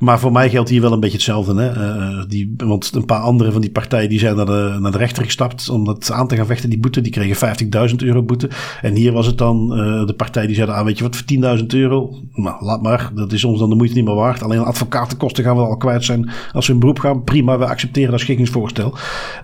Maar voor mij geldt hier wel een beetje hetzelfde. Hè? Die, want een paar andere van die partijen die zijn naar de, naar de rechter gestapt om dat aan te gaan vechten. Die boete, die kregen 50.000 euro boete. En hier was het dan uh, de partij die zei, ah, weet je wat, voor 10.000 euro, nou, laat maar. Dat is ons dan de moeite niet meer waard. Alleen advocatenkosten gaan we al kwijt zijn als we in beroep gaan. Prima, we accepteren dat schikkingsvoorstel.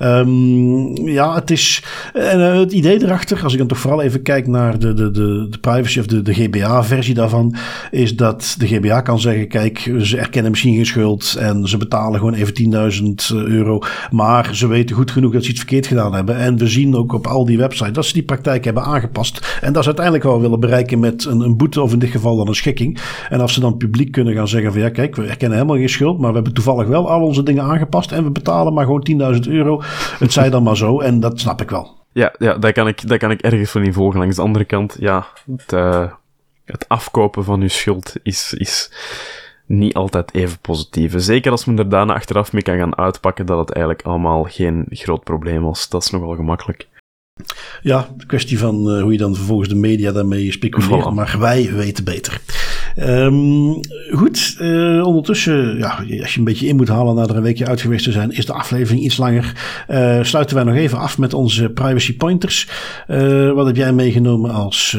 Um, ja, het is... En uh, het idee erachter, als ik dan toch vooral even kijk naar de, de, de, de privacy of de, de GBA-versie daarvan, is dat de GBA kan zeggen, kijk, ze erkennen misschien geen schuld en ze betalen gewoon even 10.000 euro. Maar ze weten goed genoeg dat ze iets verkeerd gedaan hebben. En we zien ook op al die websites dat ze die praktijk hebben aangepast. En dat ze uiteindelijk wel willen bereiken met een, een, boete of in dit geval dan een schikking. En als ze dan publiek kunnen gaan zeggen van ja kijk, we erkennen helemaal geen schuld, maar we hebben toevallig wel al onze dingen aangepast en we betalen maar gewoon 10.000 euro. Het zij dan maar zo en dat snap ik wel. Ja, ja daar, kan ik, daar kan ik ergens van in volgen. Langs de andere kant, ja, het, uh, het afkopen van uw schuld is, is niet altijd even positief. Zeker als men er daarna achteraf mee kan gaan uitpakken dat het eigenlijk allemaal geen groot probleem was. Dat is nogal gemakkelijk. Ja, de kwestie van uh, hoe je dan vervolgens de media daarmee speculeert. Maar wij weten beter. Um, goed, uh, ondertussen, ja, als je een beetje in moet halen na er een weekje uit geweest te zijn, is de aflevering iets langer. Uh, sluiten wij nog even af met onze privacy pointers. wat heb jij meegenomen als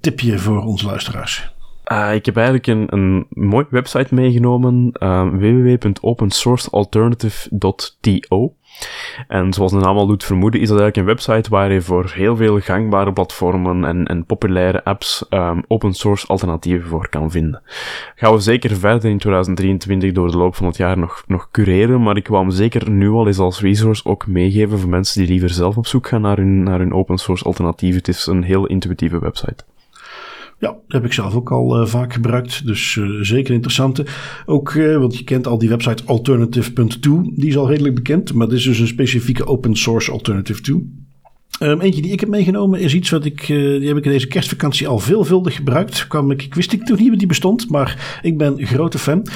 tipje voor onze luisteraars? Uh, ik heb eigenlijk een, een mooie website meegenomen, uh, www.opensourcealternative.to. En zoals de naam al doet vermoeden, is dat eigenlijk een website waar je voor heel veel gangbare platformen en, en populaire apps um, open source alternatieven voor kan vinden. Gaan we zeker verder in 2023 door de loop van het jaar nog, nog cureren, maar ik wou hem zeker nu al eens als resource ook meegeven voor mensen die liever zelf op zoek gaan naar hun, naar hun open source alternatieven. Het is een heel intuïtieve website. Ja, dat heb ik zelf ook al uh, vaak gebruikt. Dus uh, zeker interessante. Ook, uh, want je kent al die website alternative.to. Die is al redelijk bekend. Maar dit is dus een specifieke open source alternative to. Um, eentje die ik heb meegenomen is iets wat ik, uh, die heb ik in deze kerstvakantie al veelvuldig gebruikt. Kwam ik, wist ik toen niet dat die bestond, maar ik ben grote fan.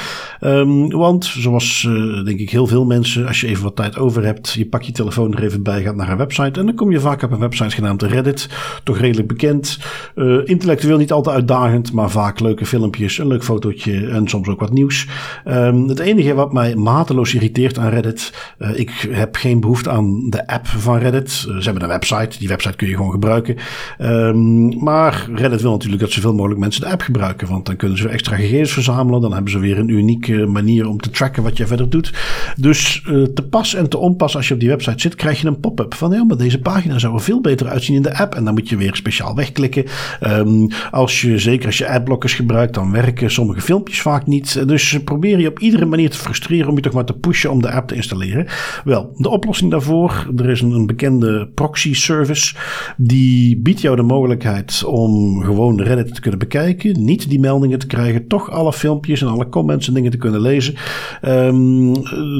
Um, want zoals uh, denk ik heel veel mensen, als je even wat tijd over hebt, je pakt je telefoon er even bij, gaat naar een website en dan kom je vaak op een website genaamd Reddit. Toch redelijk bekend. Uh, intellectueel niet altijd uitdagend, maar vaak leuke filmpjes, een leuk fotootje en soms ook wat nieuws. Um, het enige wat mij mateloos irriteert aan Reddit, ik heb geen behoefte aan de app van Reddit. ze hebben een website website. Die website kun je gewoon gebruiken. Um, maar Reddit wil natuurlijk dat zoveel mogelijk mensen de app gebruiken. Want dan kunnen ze extra gegevens verzamelen. Dan hebben ze weer een unieke manier om te tracken wat je verder doet. Dus uh, te pas en te onpas als je op die website zit, krijg je een pop-up van ja, maar deze pagina zou er veel beter uitzien in de app. En dan moet je weer speciaal wegklikken. Um, als je, zeker als je adblockers gebruikt, dan werken sommige filmpjes vaak niet. Dus probeer je op iedere manier te frustreren om je toch maar te pushen om de app te installeren. Wel, de oplossing daarvoor, er is een bekende proxy service. Die biedt jou de mogelijkheid om gewoon Reddit te kunnen bekijken. Niet die meldingen te krijgen. Toch alle filmpjes en alle comments en dingen te kunnen lezen. Um,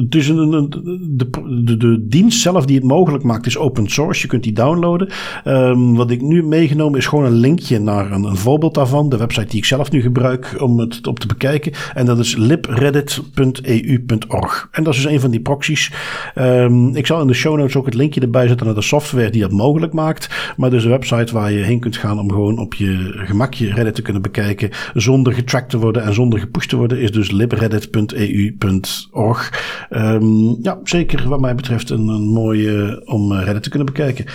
dus een, een, de, de, dienst zelf die het mogelijk maakt is open source. Je kunt die downloaden. Um, wat ik nu meegenomen is gewoon een linkje naar een, voorbeeld daarvan. De website die ik zelf nu gebruik om het op te bekijken. En dat is libreddit.eu.org. En dat is dus een van die proxies. Um, ik zal in de show notes ook het linkje erbij zetten naar de software die mogelijk maakt. Maar dus een website waar je heen kunt gaan om gewoon op je gemakje Reddit te kunnen bekijken. Zonder getracked te worden en zonder gepusht te worden. Is dus libreddit.eu.org. Um, ja, zeker wat mij betreft een, mooie om eh, Reddit te kunnen bekijken.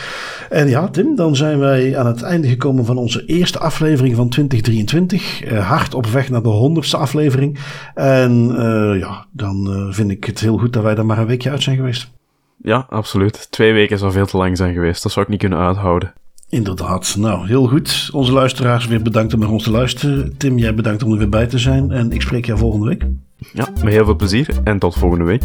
En ja, Tim, dan zijn wij aan het einde gekomen van onze eerste aflevering van 2023. Uh, eh, hard op weg naar de honderdste aflevering. En uh, ja, dan vind ik het heel goed dat wij er maar een weekje uit zijn geweest. Ja, absoluut. Twee weken zou veel te lang zijn geweest. Dat zou ik niet kunnen uithouden. Inderdaad. Nou, heel goed. Onze luisteraars weer bedankt om naar ons te luisteren. Tim, jij bedankt om er weer bij te zijn. En ik spreek jou volgende week. Ja, met heel veel plezier en tot volgende week.